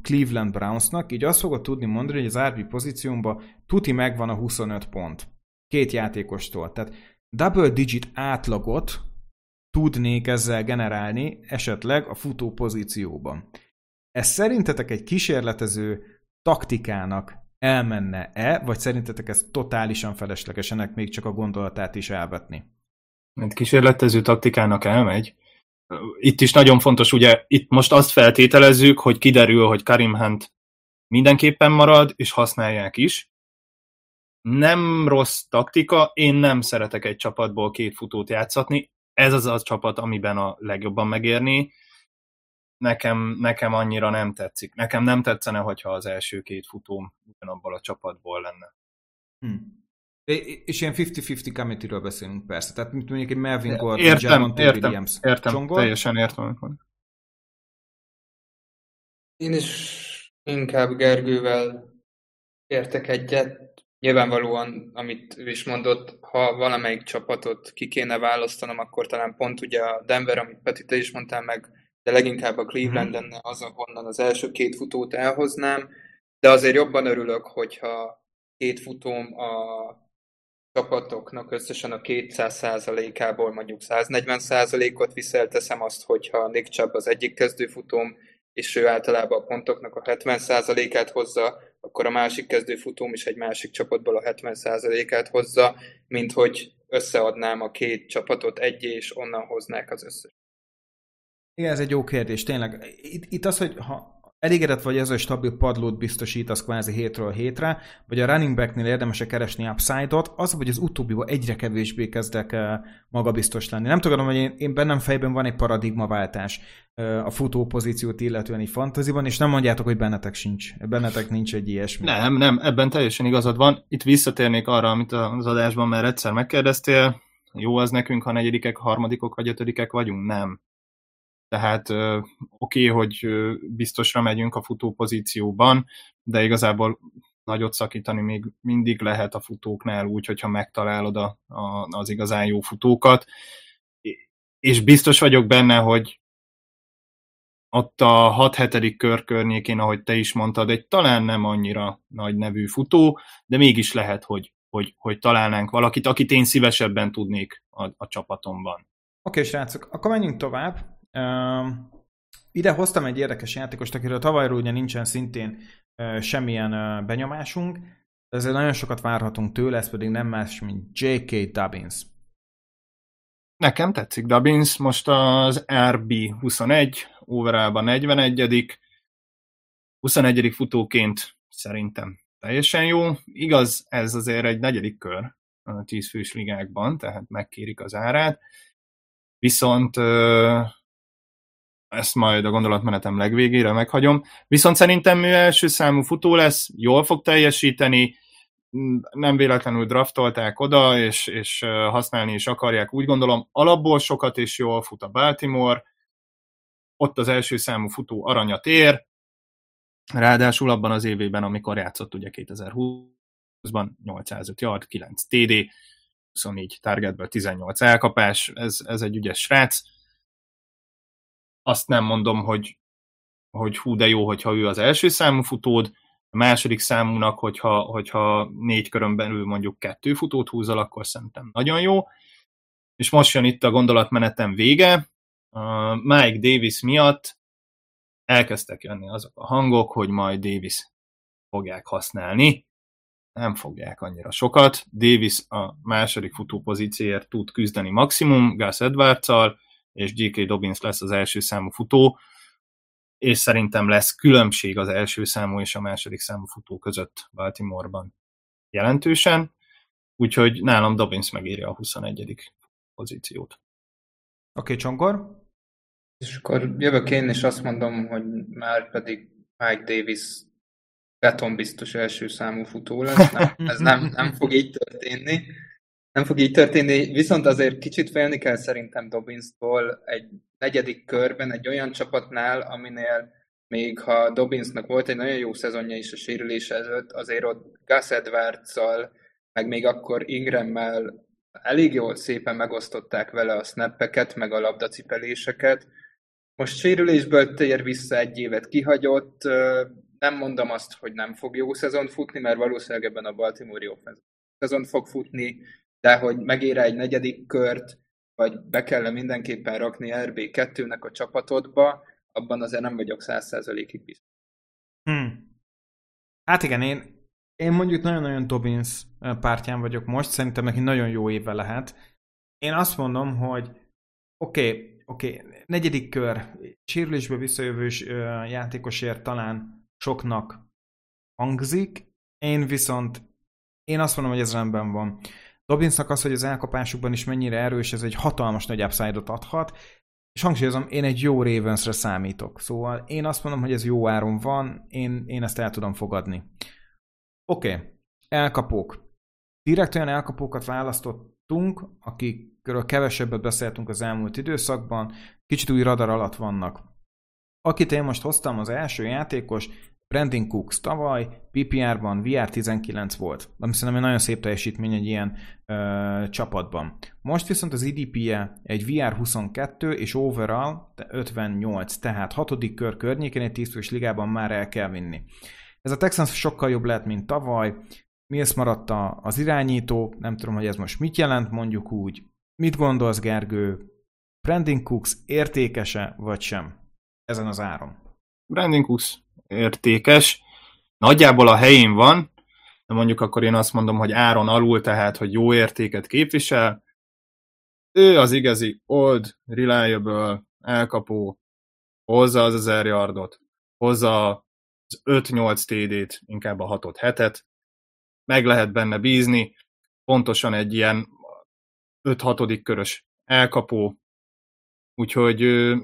Cleveland Brownsnak, így azt fogod tudni mondani, hogy az RB pozíciómban tuti megvan a 25 pont. Két játékostól. Tehát double digit átlagot tudnék ezzel generálni esetleg a futó pozícióban. Ez szerintetek egy kísérletező taktikának elmenne-e, vagy szerintetek ez totálisan felesleges, ennek még csak a gondolatát is elvetni? Mert kísérletező taktikának elmegy. Itt is nagyon fontos, ugye itt most azt feltételezzük, hogy kiderül, hogy Karim Hunt mindenképpen marad, és használják is. Nem rossz taktika, én nem szeretek egy csapatból két futót játszatni, ez az a csapat, amiben a legjobban megérni. Nekem, nekem annyira nem tetszik. Nekem nem tetszene, hogyha az első két futóm ugyanabból a csapatból lenne. Hmm. És ilyen 50-50 committee beszélünk persze. Tehát mint mondjuk egy Melvin Gordon, értem, értem, Williams. Értem, Csongol? teljesen értem. Én is inkább Gergővel értek egyet. Nyilvánvalóan, amit ő is mondott, ha valamelyik csapatot ki kéne választanom, akkor talán pont ugye a Denver, amit Peti, te is mondtál meg, de leginkább a Cleveland mhm. lenne az, ahonnan az első két futót elhoznám, de azért jobban örülök, hogyha két futóm a csapatoknak összesen a 200%-ából mondjuk 140%-ot viszel, teszem azt, hogyha Nick Chubb az egyik kezdőfutóm, és ő általában a pontoknak a 70%-át hozza, akkor a másik kezdőfutóm is egy másik csapatból a 70%-át hozza, mint hogy összeadnám a két csapatot egy és onnan hoznák az összes. Igen, ez egy jó kérdés, tényleg. Itt, itt az, hogy ha elégedett vagy ez, hogy stabil padlót biztosítasz kvázi hétről hétre, vagy a running backnél érdemes keresni upside-ot, az, hogy az utóbbiból egyre kevésbé kezdek eh, magabiztos lenni. Nem tudom, hogy én, én bennem fejben van egy paradigmaváltás eh, a futó pozíciót illetően egy fantaziban, és nem mondjátok, hogy bennetek sincs. Bennetek nincs egy ilyesmi. Nem, nem, ebben teljesen igazad van. Itt visszatérnék arra, amit az adásban már egyszer megkérdeztél. Jó az nekünk, ha negyedikek, harmadikok vagy ötödikek vagyunk? Nem tehát oké, okay, hogy biztosra megyünk a futó pozícióban, de igazából nagyot szakítani még mindig lehet a futóknál úgy, hogyha megtalálod a, a, az igazán jó futókat. És biztos vagyok benne, hogy ott a 6-7. kör környékén, ahogy te is mondtad, egy talán nem annyira nagy nevű futó, de mégis lehet, hogy, hogy, hogy találnánk valakit, akit én szívesebben tudnék a, a csapatomban. Oké, okay, srácok, akkor menjünk tovább. Uh, ide hoztam egy érdekes játékost, akiről tavalyról ugye nincsen szintén semmilyen uh, benyomásunk, ezért nagyon sokat várhatunk tőle, ez pedig nem más, mint J.K. Dubbins. Nekem tetszik Dubbins, most az RB21, overallban 41 21. futóként szerintem teljesen jó. Igaz, ez azért egy negyedik kör a 10 fős ligákban, tehát megkérik az árát. Viszont ezt majd a gondolatmenetem legvégére meghagyom. Viszont szerintem ő első számú futó lesz, jól fog teljesíteni, nem véletlenül draftolták oda, és, és használni is akarják, úgy gondolom. Alapból sokat és jól fut a Baltimore, ott az első számú futó aranyat ér, ráadásul abban az évében, amikor játszott ugye 2020-ban 805 yard, 9 TD, 24 targetből 18 elkapás, ez, ez egy ügyes srác azt nem mondom, hogy, hogy hú, de jó, hogyha ő az első számú futód, a második számúnak, hogyha, hogyha négy körön belül mondjuk kettő futót húzol, akkor szerintem nagyon jó. És most jön itt a gondolatmenetem vége. Uh, Mike Davis miatt elkezdtek jönni azok a hangok, hogy majd Davis fogják használni. Nem fogják annyira sokat. Davis a második futó pozícióért tud küzdeni maximum Gus edwards és J.K. Dobbins lesz az első számú futó, és szerintem lesz különbség az első számú és a második számú futó között Baltimoreban jelentősen. úgyhogy nálam Dobbins megírja a 21. pozíciót. Oké, okay, Csonkor? És akkor jövök én, és azt mondom, hogy már pedig Mike Davis betonbiztos első számú futó lesz. Nem, ez nem, nem fog így történni. Nem fog így történni, viszont azért kicsit félni kell szerintem Dobbinstól egy negyedik körben, egy olyan csapatnál, aminél még ha Dobbinsnak volt egy nagyon jó szezonja is a sérülés előtt, azért ott Gus edwards meg még akkor Ingrammel elég jól szépen megosztották vele a snappeket, meg a labdacipeléseket. Most sérülésből tér vissza egy évet kihagyott, nem mondom azt, hogy nem fog jó szezon futni, mert valószínűleg ebben a Baltimore jó szezon fog futni, de hogy megére egy negyedik kört, vagy be kell mindenképpen rakni RB2-nek a csapatodba, abban azért nem vagyok száz százalékig biztos. Hmm. Hát igen, én, én mondjuk nagyon-nagyon Dobbins pártján vagyok most, szerintem neki nagyon jó éve lehet. Én azt mondom, hogy oké, okay, oké, okay, negyedik kör, sérülésbe visszajövő játékosért talán soknak hangzik, én viszont én azt mondom, hogy ez rendben van. Dobbinsnak az, hogy az elkapásukban is mennyire erős, ez egy hatalmas nagy upside adhat, és hangsúlyozom, én egy jó Ravensre számítok. Szóval én azt mondom, hogy ez jó áron van, én, én ezt el tudom fogadni. Oké, okay. elkapók. Direkt olyan elkapókat választottunk, akikről kevesebbet beszéltünk az elmúlt időszakban, kicsit új radar alatt vannak. Akit én most hoztam, az első játékos, Brandon Cooks tavaly PPR-ban VR19 volt, ami szerintem egy nagyon szép teljesítmény egy ilyen ö, csapatban. Most viszont az IDP-je egy VR22 és overall 58, tehát hatodik kör környékén egy 10 ligában már el kell vinni. Ez a Texans sokkal jobb lehet, mint tavaly. Mills maradt az irányító, nem tudom, hogy ez most mit jelent, mondjuk úgy. Mit gondolsz, Gergő? Brandon Cooks értékese vagy sem? Ezen az áron. Brandon Cooks értékes. Nagyjából a helyén van, de mondjuk akkor én azt mondom, hogy áron alul, tehát, hogy jó értéket képvisel. Ő az igazi old, reliable, elkapó, hozza az 1000 yardot, hozza az 5-8 TD-t, inkább a 6 hetet, meg lehet benne bízni, pontosan egy ilyen 5-6 körös elkapó, Úgyhogy,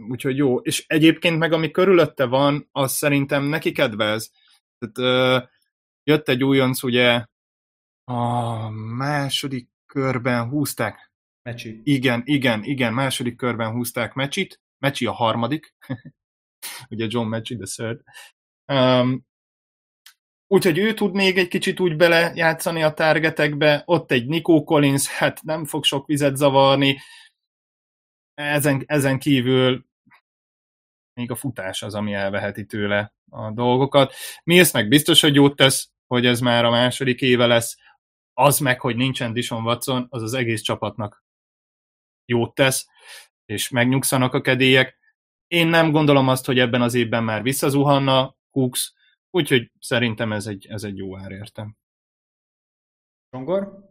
úgyhogy jó. És egyébként meg ami körülötte van, az szerintem neki kedvez. Tehát, jött egy újonc, ugye a második körben húzták. Mecsi. Igen, igen, igen, második körben húzták Mecsit. Mecsi a harmadik. *laughs* ugye John Mecsi, the third. Um, Úgyhogy ő tud még egy kicsit úgy belejátszani a targetekbe, ott egy Nico Collins, hát nem fog sok vizet zavarni, ezen, ezen kívül még a futás az, ami elveheti tőle a dolgokat. Mills meg biztos, hogy jót tesz, hogy ez már a második éve lesz. Az meg, hogy nincsen Dishon Watson, az az egész csapatnak jót tesz, és megnyugszanak a kedélyek. Én nem gondolom azt, hogy ebben az évben már visszazuhanna Cooks, úgyhogy szerintem ez egy, ez egy jó ár értem. Zsongor?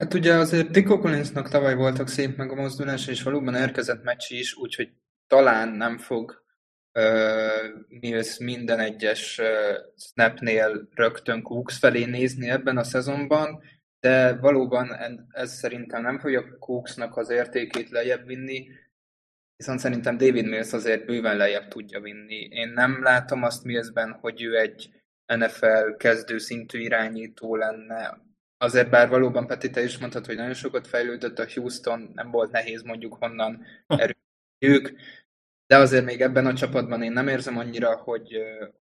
Hát ugye azért Tico Collinsnak tavaly voltak szép meg a mozdulás, és valóban érkezett meccs is, úgyhogy talán nem fog uh, Mills minden egyes uh, snapnél rögtön Cooks felé nézni ebben a szezonban, de valóban ez szerintem nem fogja Cooksnak az értékét lejjebb vinni, viszont szerintem David Mills azért bőven lejjebb tudja vinni. Én nem látom azt Millsben, hogy ő egy NFL kezdő szintű irányító lenne, Azért bár valóban Peti, te is mondtad, hogy nagyon sokat fejlődött a Houston, nem volt nehéz mondjuk honnan erőjük, de azért még ebben a csapatban én nem érzem annyira, hogy,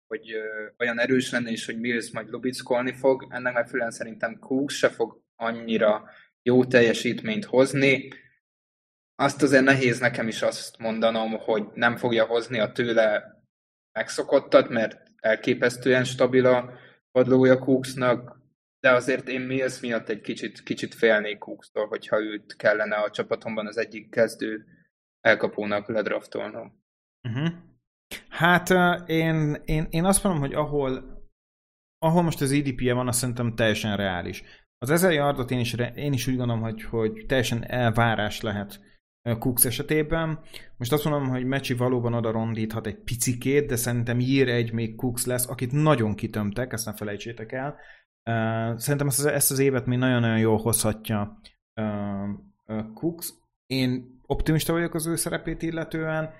hogy olyan erős lenne, és hogy Mills majd lubickolni fog. Ennek megfelelően szerintem Cooks se fog annyira jó teljesítményt hozni. Azt azért nehéz nekem is azt mondanom, hogy nem fogja hozni a tőle megszokottat, mert elképesztően stabil a padlója Cooksnak, de azért én Mills miatt egy kicsit, kicsit félnék Cookstól, hogyha őt kellene a csapatomban az egyik kezdő elkapónak ledraftolnom. Uh-huh. Hát én, én, én azt mondom, hogy ahol, ahol most az EDP-je van, azt szerintem teljesen reális. Az ezer yardot én is, én is úgy gondolom, hogy, hogy teljesen elvárás lehet Cooks esetében. Most azt mondom, hogy Mecsi valóban oda rondíthat egy picikét, de szerintem ír egy még Cooks lesz, akit nagyon kitömtek, ezt ne felejtsétek el Szerintem ezt az, ezt az évet még nagyon-nagyon jól hozhatja Cooks. Én optimista vagyok az ő szerepét illetően.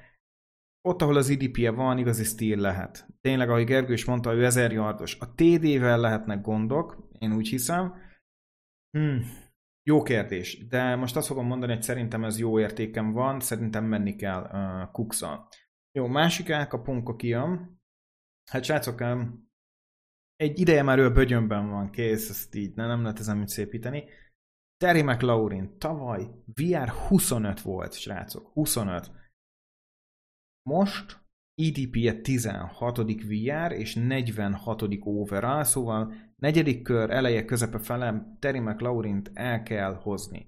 Ott, ahol az IDP-je van, igazi stíl lehet. Tényleg, ahogy Gergő is mondta, ő 1000 yardos. A TD-vel lehetnek gondok, én úgy hiszem. Hmm, jó kérdés, de most azt fogom mondani, hogy szerintem ez jó értékem van, szerintem menni kell uh, Cooksa. Jó, másik elkapunk, aki jön. Hát srácok, egy ideje már ő a bögyönben van, kész, ezt így ne, nem lehet ezen mit szépíteni. Terry McLaurin tavaly VR 25 volt, srácok, 25. Most EDP-je 16. VR és 46. overall, szóval negyedik kör eleje közepe felem Terry McLaurint el kell hozni.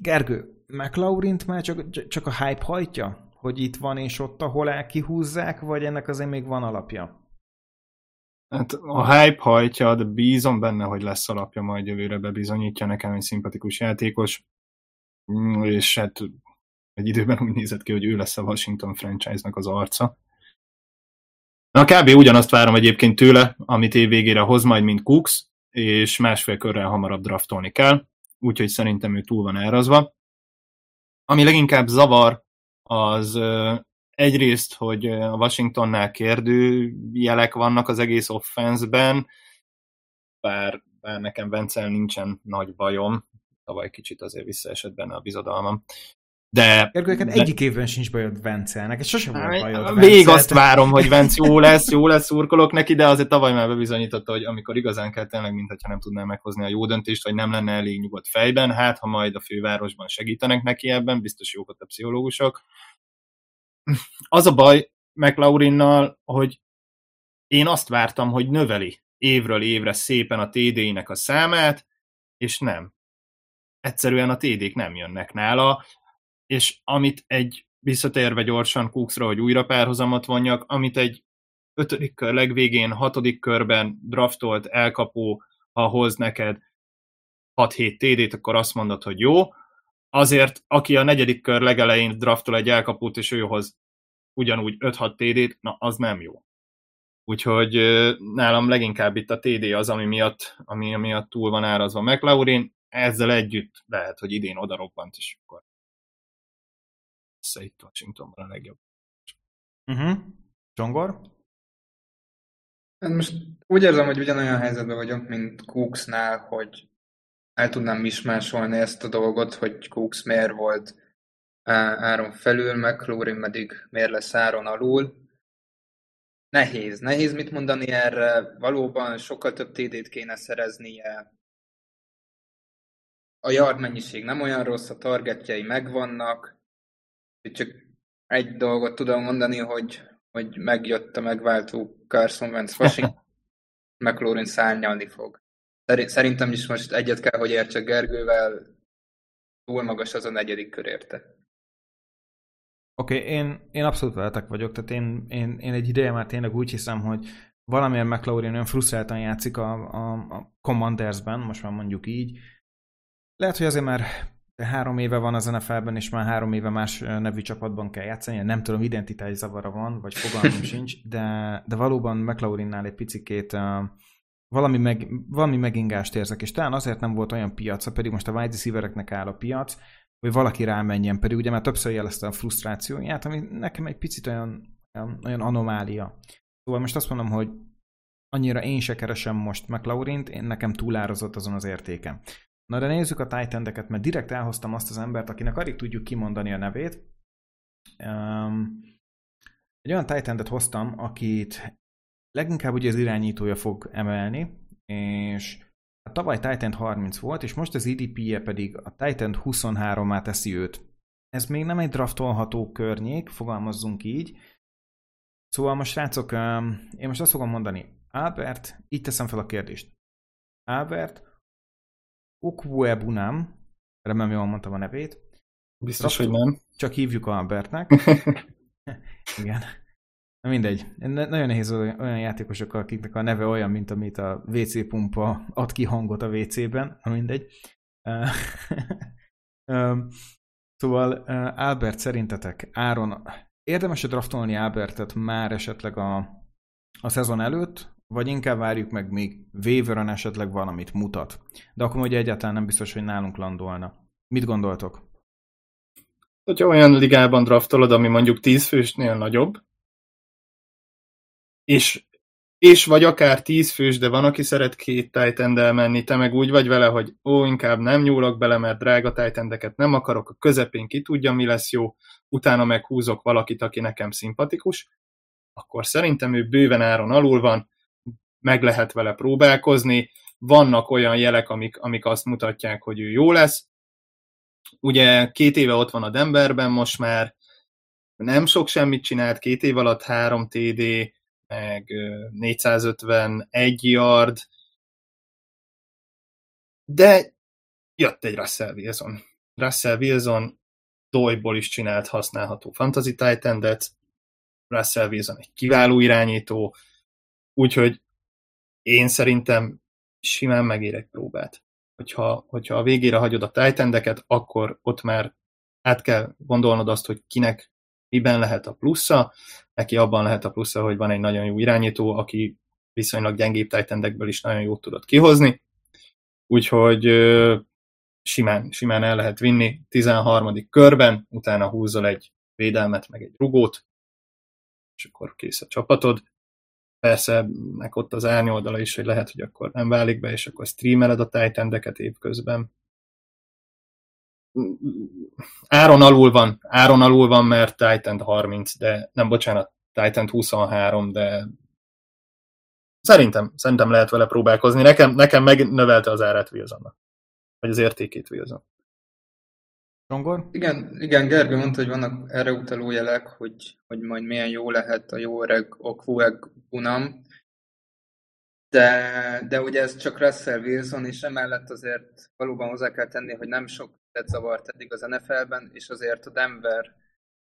Gergő, McLaurint már csak, csak a hype hajtja? Hogy itt van és ott, ahol el kihúzzák, vagy ennek azért még van alapja? Hát a hype hajtja, de bízom benne, hogy lesz alapja, majd jövőre bebizonyítja nekem egy szimpatikus játékos, mm, és hát egy időben úgy nézett ki, hogy ő lesz a Washington franchise-nak az arca. Na kb. ugyanazt várom egyébként tőle, amit év végére hoz majd, mint Cooks, és másfél körrel hamarabb draftolni kell, úgyhogy szerintem ő túl van elrazva. Ami leginkább zavar, az egyrészt, hogy a Washingtonnál kérdő jelek vannak az egész offenszben, bár, bár nekem Vencel nincsen nagy bajom, tavaly kicsit azért visszaesett benne a bizodalmam. De, Gergőket de... egyik évben sincs bajod Vencelnek, és sosem volt bajod Még azt várom, hogy Vence jó lesz, jó lesz, szurkolok neki, de azért tavaly már bebizonyította, hogy amikor igazán kell tényleg, mintha nem tudná meghozni a jó döntést, vagy nem lenne elég nyugodt fejben, hát ha majd a fővárosban segítenek neki ebben, biztos jók a pszichológusok, az a baj McLaurinnal, hogy én azt vártam, hogy növeli évről évre szépen a TD-nek a számát, és nem. Egyszerűen a TD-k nem jönnek nála, és amit egy visszatérve gyorsan Cooksra, hogy újra párhuzamot vonjak, amit egy ötödik kör legvégén, hatodik körben draftolt elkapó, ha hoz neked 6-7 TD-t, akkor azt mondod, hogy jó, azért, aki a negyedik kör legelején draftol egy elkapót, és őhoz ugyanúgy 5-6 TD-t, na az nem jó. Úgyhogy nálam leginkább itt a TD az, ami miatt, ami miatt túl van árazva McLaurin, ezzel együtt lehet, hogy idén oda robbant, és akkor itt Washingtonban a legjobb. Uh-huh. Csongor? Hát most úgy érzem, hogy ugyanolyan helyzetben vagyok, mint Cooksnál, hogy el tudnám mismásolni ezt a dolgot, hogy Cooks miért volt áron felül, McLaurin pedig miért lesz áron alul. Nehéz. Nehéz mit mondani erre. Valóban sokkal több TD-t kéne szereznie. A yard mennyiség nem olyan rossz, a targetjei megvannak. Csak egy dolgot tudom mondani, hogy, hogy megjött a megváltó Carson Wentz Washington, *laughs* McLaurin szárnyalni fog. Szerintem is most egyet kell, hogy értsek Gergővel, túl magas az a negyedik kör érte. Oké, okay, én, én abszolút veletek vagyok, tehát én, én, én egy ideje már tényleg úgy hiszem, hogy valamilyen McLaurin olyan frusztráltan játszik a, a, a Commandersben, most már mondjuk így. Lehet, hogy azért már három éve van az NFL-ben, és már három éve más nevű csapatban kell játszani. Nem tudom, identitás zavara van, vagy fogalmam *laughs* sincs, de, de valóban McLaurinnál egy picikét uh, valami, meg, valami megingást érzek, és talán azért nem volt olyan piaca, pedig most a wide receivereknek áll a piac, hogy valaki rámenjen, pedig ugye már többször jelezte a frusztrációját, ami nekem egy picit olyan, olyan, olyan anomália. Szóval most azt mondom, hogy annyira én se keresem most McLaurint, én nekem túlározott azon az értékem. Na de nézzük a titan mert direkt elhoztam azt az embert, akinek alig tudjuk kimondani a nevét. Um, egy olyan titan hoztam, akit leginkább ugye az irányítója fog emelni, és a tavaly Titan 30 volt, és most az EDP-je pedig a Titan 23-át teszi őt. Ez még nem egy draftolható környék, fogalmazzunk így. Szóval most srácok, én most azt fogom mondani. Albert, így teszem fel a kérdést. Albert Okwuebunam, remélem jól mondtam a nevét. Biztos, Draft, hogy nem. Csak hívjuk Albertnek. *laughs* Igen. Mindegy. Nagyon nehéz olyan játékosokkal, akiknek a neve olyan, mint amit a WC pumpa ad ki hangot a WC-ben. Na mindegy. *laughs* szóval Albert szerintetek Áron érdemes-e draftolni Albertet már esetleg a, a szezon előtt, vagy inkább várjuk meg, még Waveron esetleg valamit mutat. De akkor ugye egyáltalán nem biztos, hogy nálunk landolna. Mit gondoltok? Hogyha olyan ligában draftolod, ami mondjuk 10 fősnél nagyobb, és, és vagy akár 10 fős, de van, aki szeret két titan menni, te meg úgy vagy vele, hogy ó, inkább nem nyúlok bele, mert drága titan nem akarok, a közepén ki tudja, mi lesz jó, utána meghúzok valakit, aki nekem szimpatikus, akkor szerintem ő bőven áron alul van, meg lehet vele próbálkozni, vannak olyan jelek, amik, amik azt mutatják, hogy ő jó lesz. Ugye két éve ott van a Denverben most már, nem sok semmit csinált, két év alatt 3 TD, meg 451 yard, de jött egy Russell Wilson. Russell Wilson Doyból is csinált használható Fantasy titan Russell Wilson egy kiváló irányító, úgyhogy én szerintem simán megérek próbát. Hogyha, hogyha a végére hagyod a titan akkor ott már át kell gondolnod azt, hogy kinek miben lehet a plusza. Neki abban lehet a plusza, hogy van egy nagyon jó irányító, aki viszonylag gyengébb titan is nagyon jót tudott kihozni. Úgyhogy simán, simán el lehet vinni 13. körben, utána húzol egy védelmet, meg egy rugót, és akkor kész a csapatod. Persze, meg ott az árnyoldala is, hogy lehet, hogy akkor nem válik be, és akkor streameled a titan évközben. Áron alul van, áron alul van, mert Titan 30, de nem, bocsánat, Titan 23, de szerintem, szerintem lehet vele próbálkozni. Nekem, nekem megnövelte az árát Wilsonnak. Vagy az értékét Wilson. Rongor? Igen, igen, Gergő mondta, hogy vannak erre utaló jelek, hogy, hogy majd milyen jó lehet a jó öreg Okvueg Bunam, de, de ugye ez csak Russell Wilson, és emellett azért valóban hozzá kell tenni, hogy nem sok zavart eddig az NFL-ben, és azért a Denver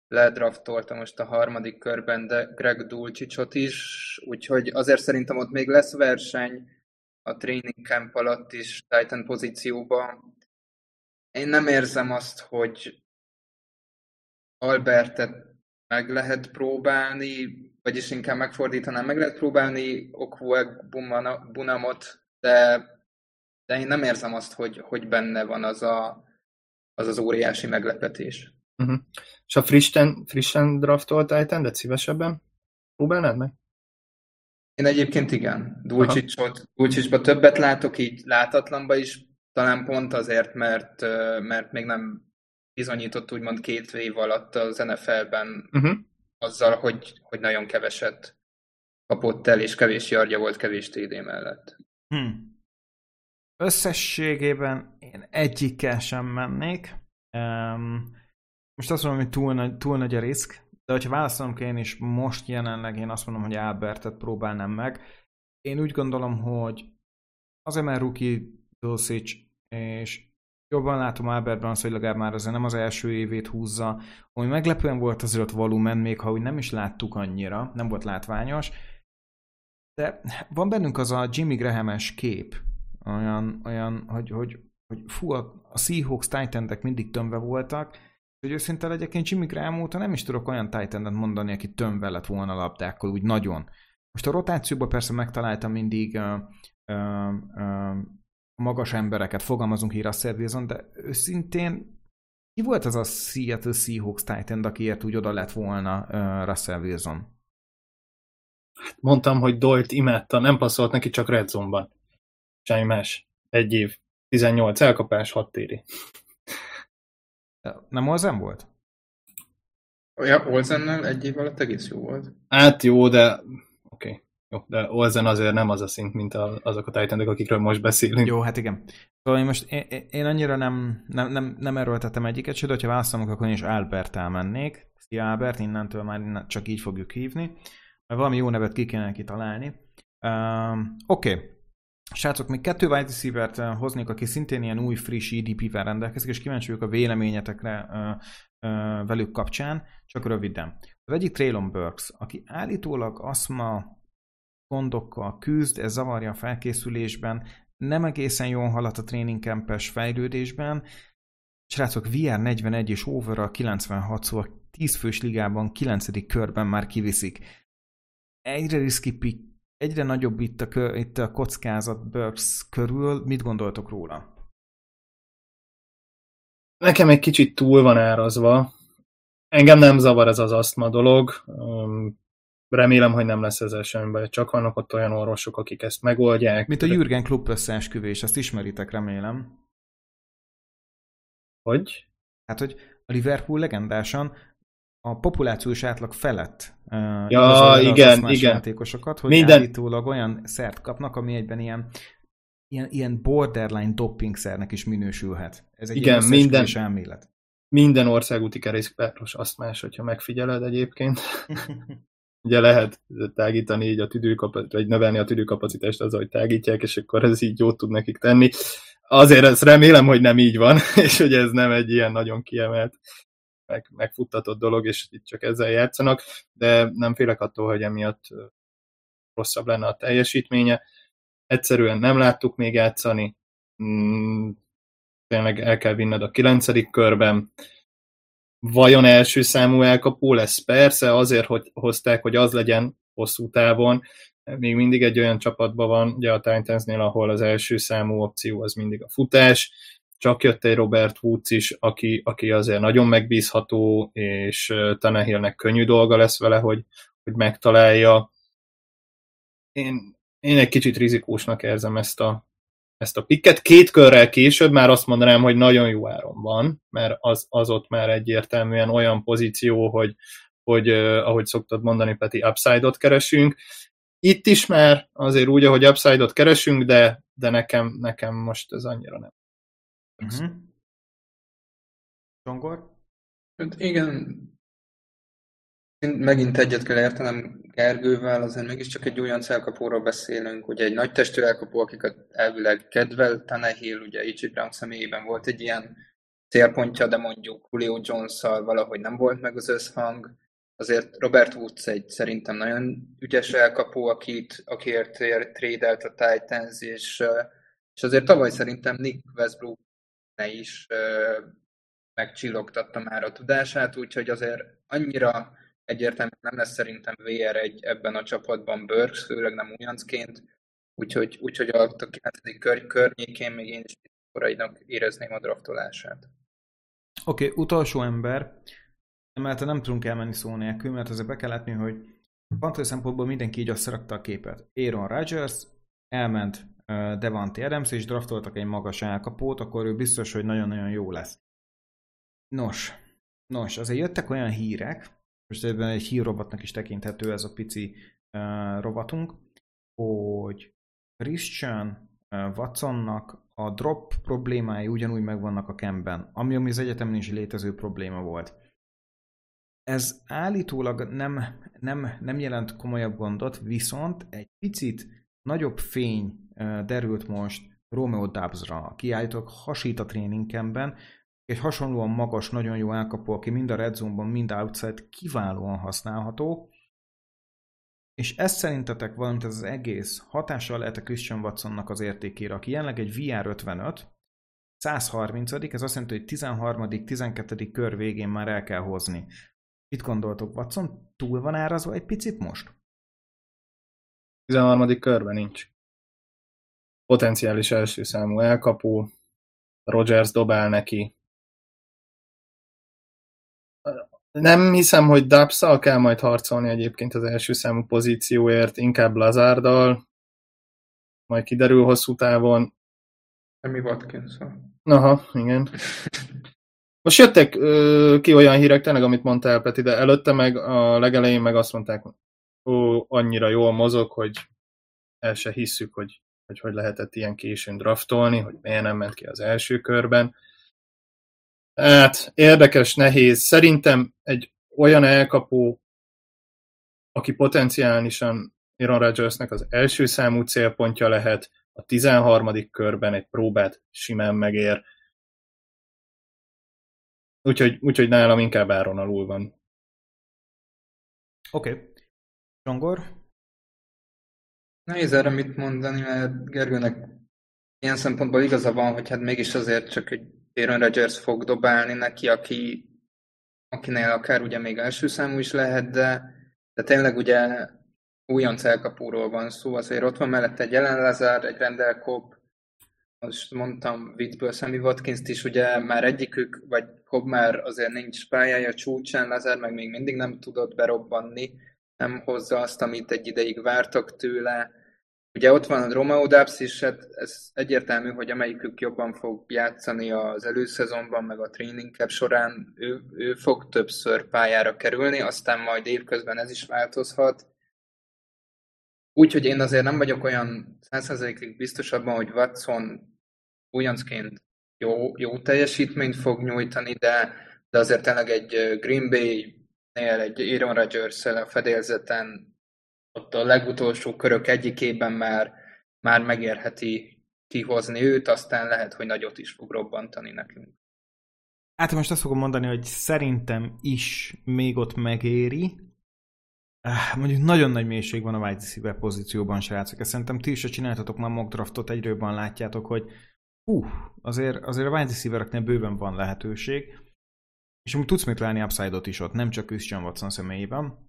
ledraftolta most a harmadik körben de Greg Dulcicsot is, úgyhogy azért szerintem ott még lesz verseny a training camp alatt is Titan pozícióban, én nem érzem azt, hogy Albertet meg lehet próbálni, vagyis inkább megfordítanám, meg lehet próbálni Okvueg Bunamot, de, de én nem érzem azt, hogy, hogy benne van az a, az, az óriási meglepetés. Uh-huh. És a frissen, frissen draftolt Titan, de szívesebben próbálnád meg? Én egyébként igen. Dulcsicsba többet látok, így látatlanba is talán pont azért, mert, mert még nem bizonyított úgymond két év alatt az NFL-ben uh-huh. azzal, hogy, hogy nagyon keveset kapott el, és kevés jargya volt kevés TD mellett. Hmm. Összességében én egyikkel sem mennék. Um, most azt mondom, hogy túl nagy, túl nagy a risk, de hogyha válaszolom kell én is most jelenleg, én azt mondom, hogy Albertet próbálnám meg. Én úgy gondolom, hogy azért, mert rookie Dulcich, és jobban látom Albertben azt, hogy legalább már azért nem az első évét húzza, ami meglepően volt azért volumen, még ha úgy nem is láttuk annyira, nem volt látványos, de van bennünk az a Jimmy Graham-es kép, olyan, olyan hogy, hogy, hogy fú, a, a Seahawks titan mindig tömve voltak, hogy őszinte legyek, én Jimmy Graham óta nem is tudok olyan titan mondani, aki tömve lett volna labdákkal, úgy nagyon. Most a rotációban persze megtaláltam mindig uh, uh, uh, magas embereket, fogalmazunk így Russell Wilson, de őszintén ki volt az a Seattle Seahawks Titan, akiért úgy oda lett volna uh, Russell Wilson? Hát mondtam, hogy Doyle-t imádta, nem passzolt neki csak Red. Semmi más. Egy év. 18 elkapás, 6 téri. Nem Olzen volt? Ja, Olzennel egy év alatt egész jó volt. Hát jó, de oké. Okay. Jó, de Olzen azért nem az a szint, mint a, azok a titan akikről most beszélünk. Jó, hát igen. Szóval én most én, én annyira nem, nem, nem, nem erőltetem egyiket, sőt, hogyha válaszolom, akkor én is Albert elmennék. Szia Albert, innentől már innen csak így fogjuk hívni. Mert valami jó nevet ki kéne neki találni. Uh, Oké. Okay. Srácok, még kettő wide receiver hoznék, aki szintén ilyen új, friss EDP-vel rendelkezik, és kíváncsi vagyok a véleményetekre uh, uh, velük kapcsán, csak röviden. Az egyik Traylon Burks, aki állítólag aszma gondokkal küzd, ez zavarja a felkészülésben, nem egészen jól haladt a training campes fejlődésben. Srácok, VR 41 és over a 96, szóval 10 fős ligában 9. körben már kiviszik. Egyre riski pick egyre nagyobb itt a, itt a kockázat Burks körül. Mit gondoltok róla? Nekem egy kicsit túl van árazva. Engem nem zavar ez az asztma dolog. Remélem, hogy nem lesz ezzel semmi. Csak vannak ott olyan orvosok, akik ezt megoldják. Mint a Jürgen Klub összeesküvés, azt ismeritek, remélem. Hogy? Hát, hogy a Liverpool legendásan a populációs átlag felett uh, ja, igen, az igen. játékosokat, hogy Minden... állítólag olyan szert kapnak, ami egyben ilyen, ilyen, ilyen borderline doppingszernek is minősülhet. Ez egy igen, minden, elmélet. Minden országúti kerékpáros azt más, hogyha megfigyeled egyébként. *laughs* Ugye lehet tágítani így a tüdőkapacitást, vagy növelni a tüdőkapacitást azzal, hogy tágítják, és akkor ez így jót tud nekik tenni. Azért ezt remélem, hogy nem így van, *laughs* és hogy ez nem egy ilyen nagyon kiemelt meg, megfuttatott dolog, és itt csak ezzel játszanak, de nem félek attól, hogy emiatt rosszabb lenne a teljesítménye. Egyszerűen nem láttuk még játszani, mm, tényleg el kell vinned a kilencedik körben. Vajon első számú elkapó lesz? Persze, azért hogy hozták, hogy az legyen hosszú távon. Még mindig egy olyan csapatban van, ugye a Titansnél, ahol az első számú opció az mindig a futás, csak jött egy Robert Woods is, aki, aki azért nagyon megbízható, és Tanehillnek könnyű dolga lesz vele, hogy, hogy megtalálja. Én, én egy kicsit rizikósnak érzem ezt a, ezt a pikket. Két körrel később már azt mondanám, hogy nagyon jó áron van, mert az, az ott már egyértelműen olyan pozíció, hogy, hogy ahogy szoktad mondani, Peti, upside-ot keresünk. Itt is már azért úgy, ahogy upside-ot keresünk, de, de nekem, nekem most ez annyira nem. Uh-huh. Zsongor? Hát igen, megint egyet kell értenem Gergővel, azért mégiscsak egy olyan elkapóról beszélünk, ugye egy nagy testű elkapó, akiket elvileg kedvel Tanehill, ugye Ichi Brown személyében volt egy ilyen célpontja, de mondjuk Julio jones valahogy nem volt meg az összhang. Azért Robert Woods egy szerintem nagyon ügyes elkapó, akit, akiért trédelt a Titans, és, és azért tavaly szerintem Nick Westbrook is megcsillogtatta már a tudását, úgyhogy azért annyira egyértelműen nem lesz szerintem VR1 ebben a csapatban Burks, főleg nem újoncként, úgyhogy, úgyhogy a 9. Kör, környékén még én is korainak érezném a draftolását. Oké, okay, utolsó ember, mert nem tudunk elmenni szó nélkül, mert azért be kell látni, hogy fantasy szempontból mindenki így azt a képet. Aaron Rodgers elment Devante Adams, és draftoltak egy magas elkapót, akkor ő biztos, hogy nagyon-nagyon jó lesz. Nos, nos, azért jöttek olyan hírek, most ebben egy hírrobotnak is tekinthető ez a pici uh, rovatunk, hogy Christian uh, Watsonnak a drop problémái ugyanúgy megvannak a kemben, ami, ami az egyetemen is létező probléma volt. Ez állítólag nem, nem, nem jelent komolyabb gondot, viszont egy picit nagyobb fény derült most Romeo Dubsra, aki állítólag hasít a tréningkemben, egy hasonlóan magas, nagyon jó elkapó, aki mind a red zone-ban, mind outside kiválóan használható, és ezt szerintetek valamint ez az egész hatással lehet a Christian Watsonnak az értékére, aki jelenleg egy VR 55, 130 ez azt jelenti, hogy 13 12 kör végén már el kell hozni. Mit gondoltok, Watson túl van árazva egy picit most? 13. körben nincs potenciális első számú elkapó, Rogers dobál neki. Nem hiszem, hogy Dapszal kell majd harcolni egyébként az első számú pozícióért, inkább Lazárdal, majd kiderül hosszú távon. Mi watkins Aha, igen. *laughs* Most jöttek ö, ki olyan hírek, tényleg, amit mondtál, Peti, de előtte meg a legelején meg azt mondták, ó, annyira jól mozog, hogy el se hisszük, hogy hogy hogy lehetett ilyen későn draftolni, hogy miért nem ment ki az első körben. Hát érdekes, nehéz. Szerintem egy olyan elkapó, aki potenciálisan Aaron Rodgersnek az első számú célpontja lehet, a 13. körben egy próbát simán megér. Úgyhogy, úgyhogy nálam inkább áron alul van. Oké. Okay. Zsongor? Nehéz erre mit mondani, mert Gergőnek ilyen szempontból igaza van, hogy hát mégis azért csak egy Aaron Rodgers fog dobálni neki, aki, akinél akár ugye még első számú is lehet, de, de tényleg ugye újonc elkapóról van szó, azért ott van mellette egy Jelen Lazar, egy Rendel Cobb, most mondtam Wittből Sammy watkins is, ugye már egyikük, vagy Cobb már azért nincs pályája csúcsán, Lazar meg még mindig nem tudott berobbanni, nem hozza azt, amit egy ideig vártak tőle. Ugye ott van a Romeo Dubs is, hát ez egyértelmű, hogy amelyikük jobban fog játszani az előszezonban, meg a training cap során, ő, ő fog többször pályára kerülni, aztán majd évközben ez is változhat. Úgyhogy én azért nem vagyok olyan százszerzelékig biztos abban, hogy Watson újoncként jó, jó teljesítményt fog nyújtani, de, de azért tényleg egy Green Bay-nél, egy Aaron rodgers a fedélzeten, ott a legutolsó körök egyikében már, már megérheti kihozni őt, aztán lehet, hogy nagyot is fog robbantani nekünk. Hát most azt fogom mondani, hogy szerintem is még ott megéri, Ah, mondjuk nagyon nagy mélység van a wide receiver pozícióban, srácok. Ezt szerintem ti is, ha csináltatok már mock draftot, egyről látjátok, hogy hú, azért, azért a wide receivereknél bőven van lehetőség, és amúgy tudsz még találni upside-ot is ott, nem csak Christian Watson személyében.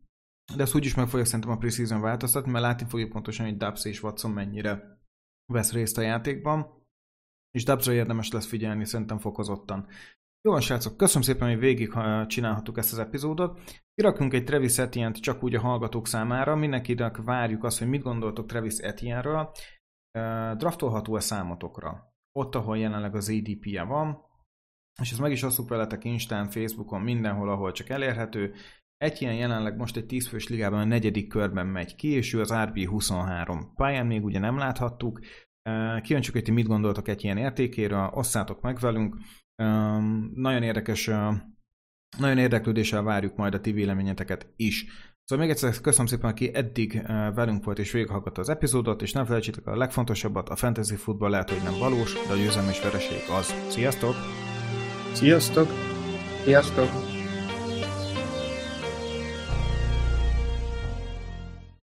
De ezt úgyis meg fogja szerintem a preseason változtatni, mert látni fogjuk pontosan, hogy Dubs és Watson mennyire vesz részt a játékban. És Dubsra érdemes lesz figyelni szerintem fokozottan. Jó van, srácok, köszönöm szépen, hogy végig csinálhattuk ezt az epizódot. Kirakunk egy Travis etienne csak úgy a hallgatók számára. Mindenkinek várjuk azt, hogy mit gondoltok Travis Etienne-ről. Draftolható a számotokra? Ott, ahol jelenleg az ADP-je van, és ezt meg is osztuk veletek Instán, Facebookon, mindenhol, ahol csak elérhető. Egy ilyen jelenleg most egy 10 fős ligában a negyedik körben megy ki, és ő az RB23 pályán még ugye nem láthattuk. Kíváncsiak, hogy ti mit gondoltok egy ilyen értékéről, osszátok meg velünk. Nagyon érdekes, nagyon érdeklődéssel várjuk majd a ti véleményeteket is. Szóval még egyszer köszönöm szépen, aki eddig velünk volt és végighallgatta az epizódot, és nem felejtsétek a legfontosabbat, a fantasy futball lehet, hogy nem valós, de a győzelem és vereség az. Sziasztok! Sziasztok! Sziasztok!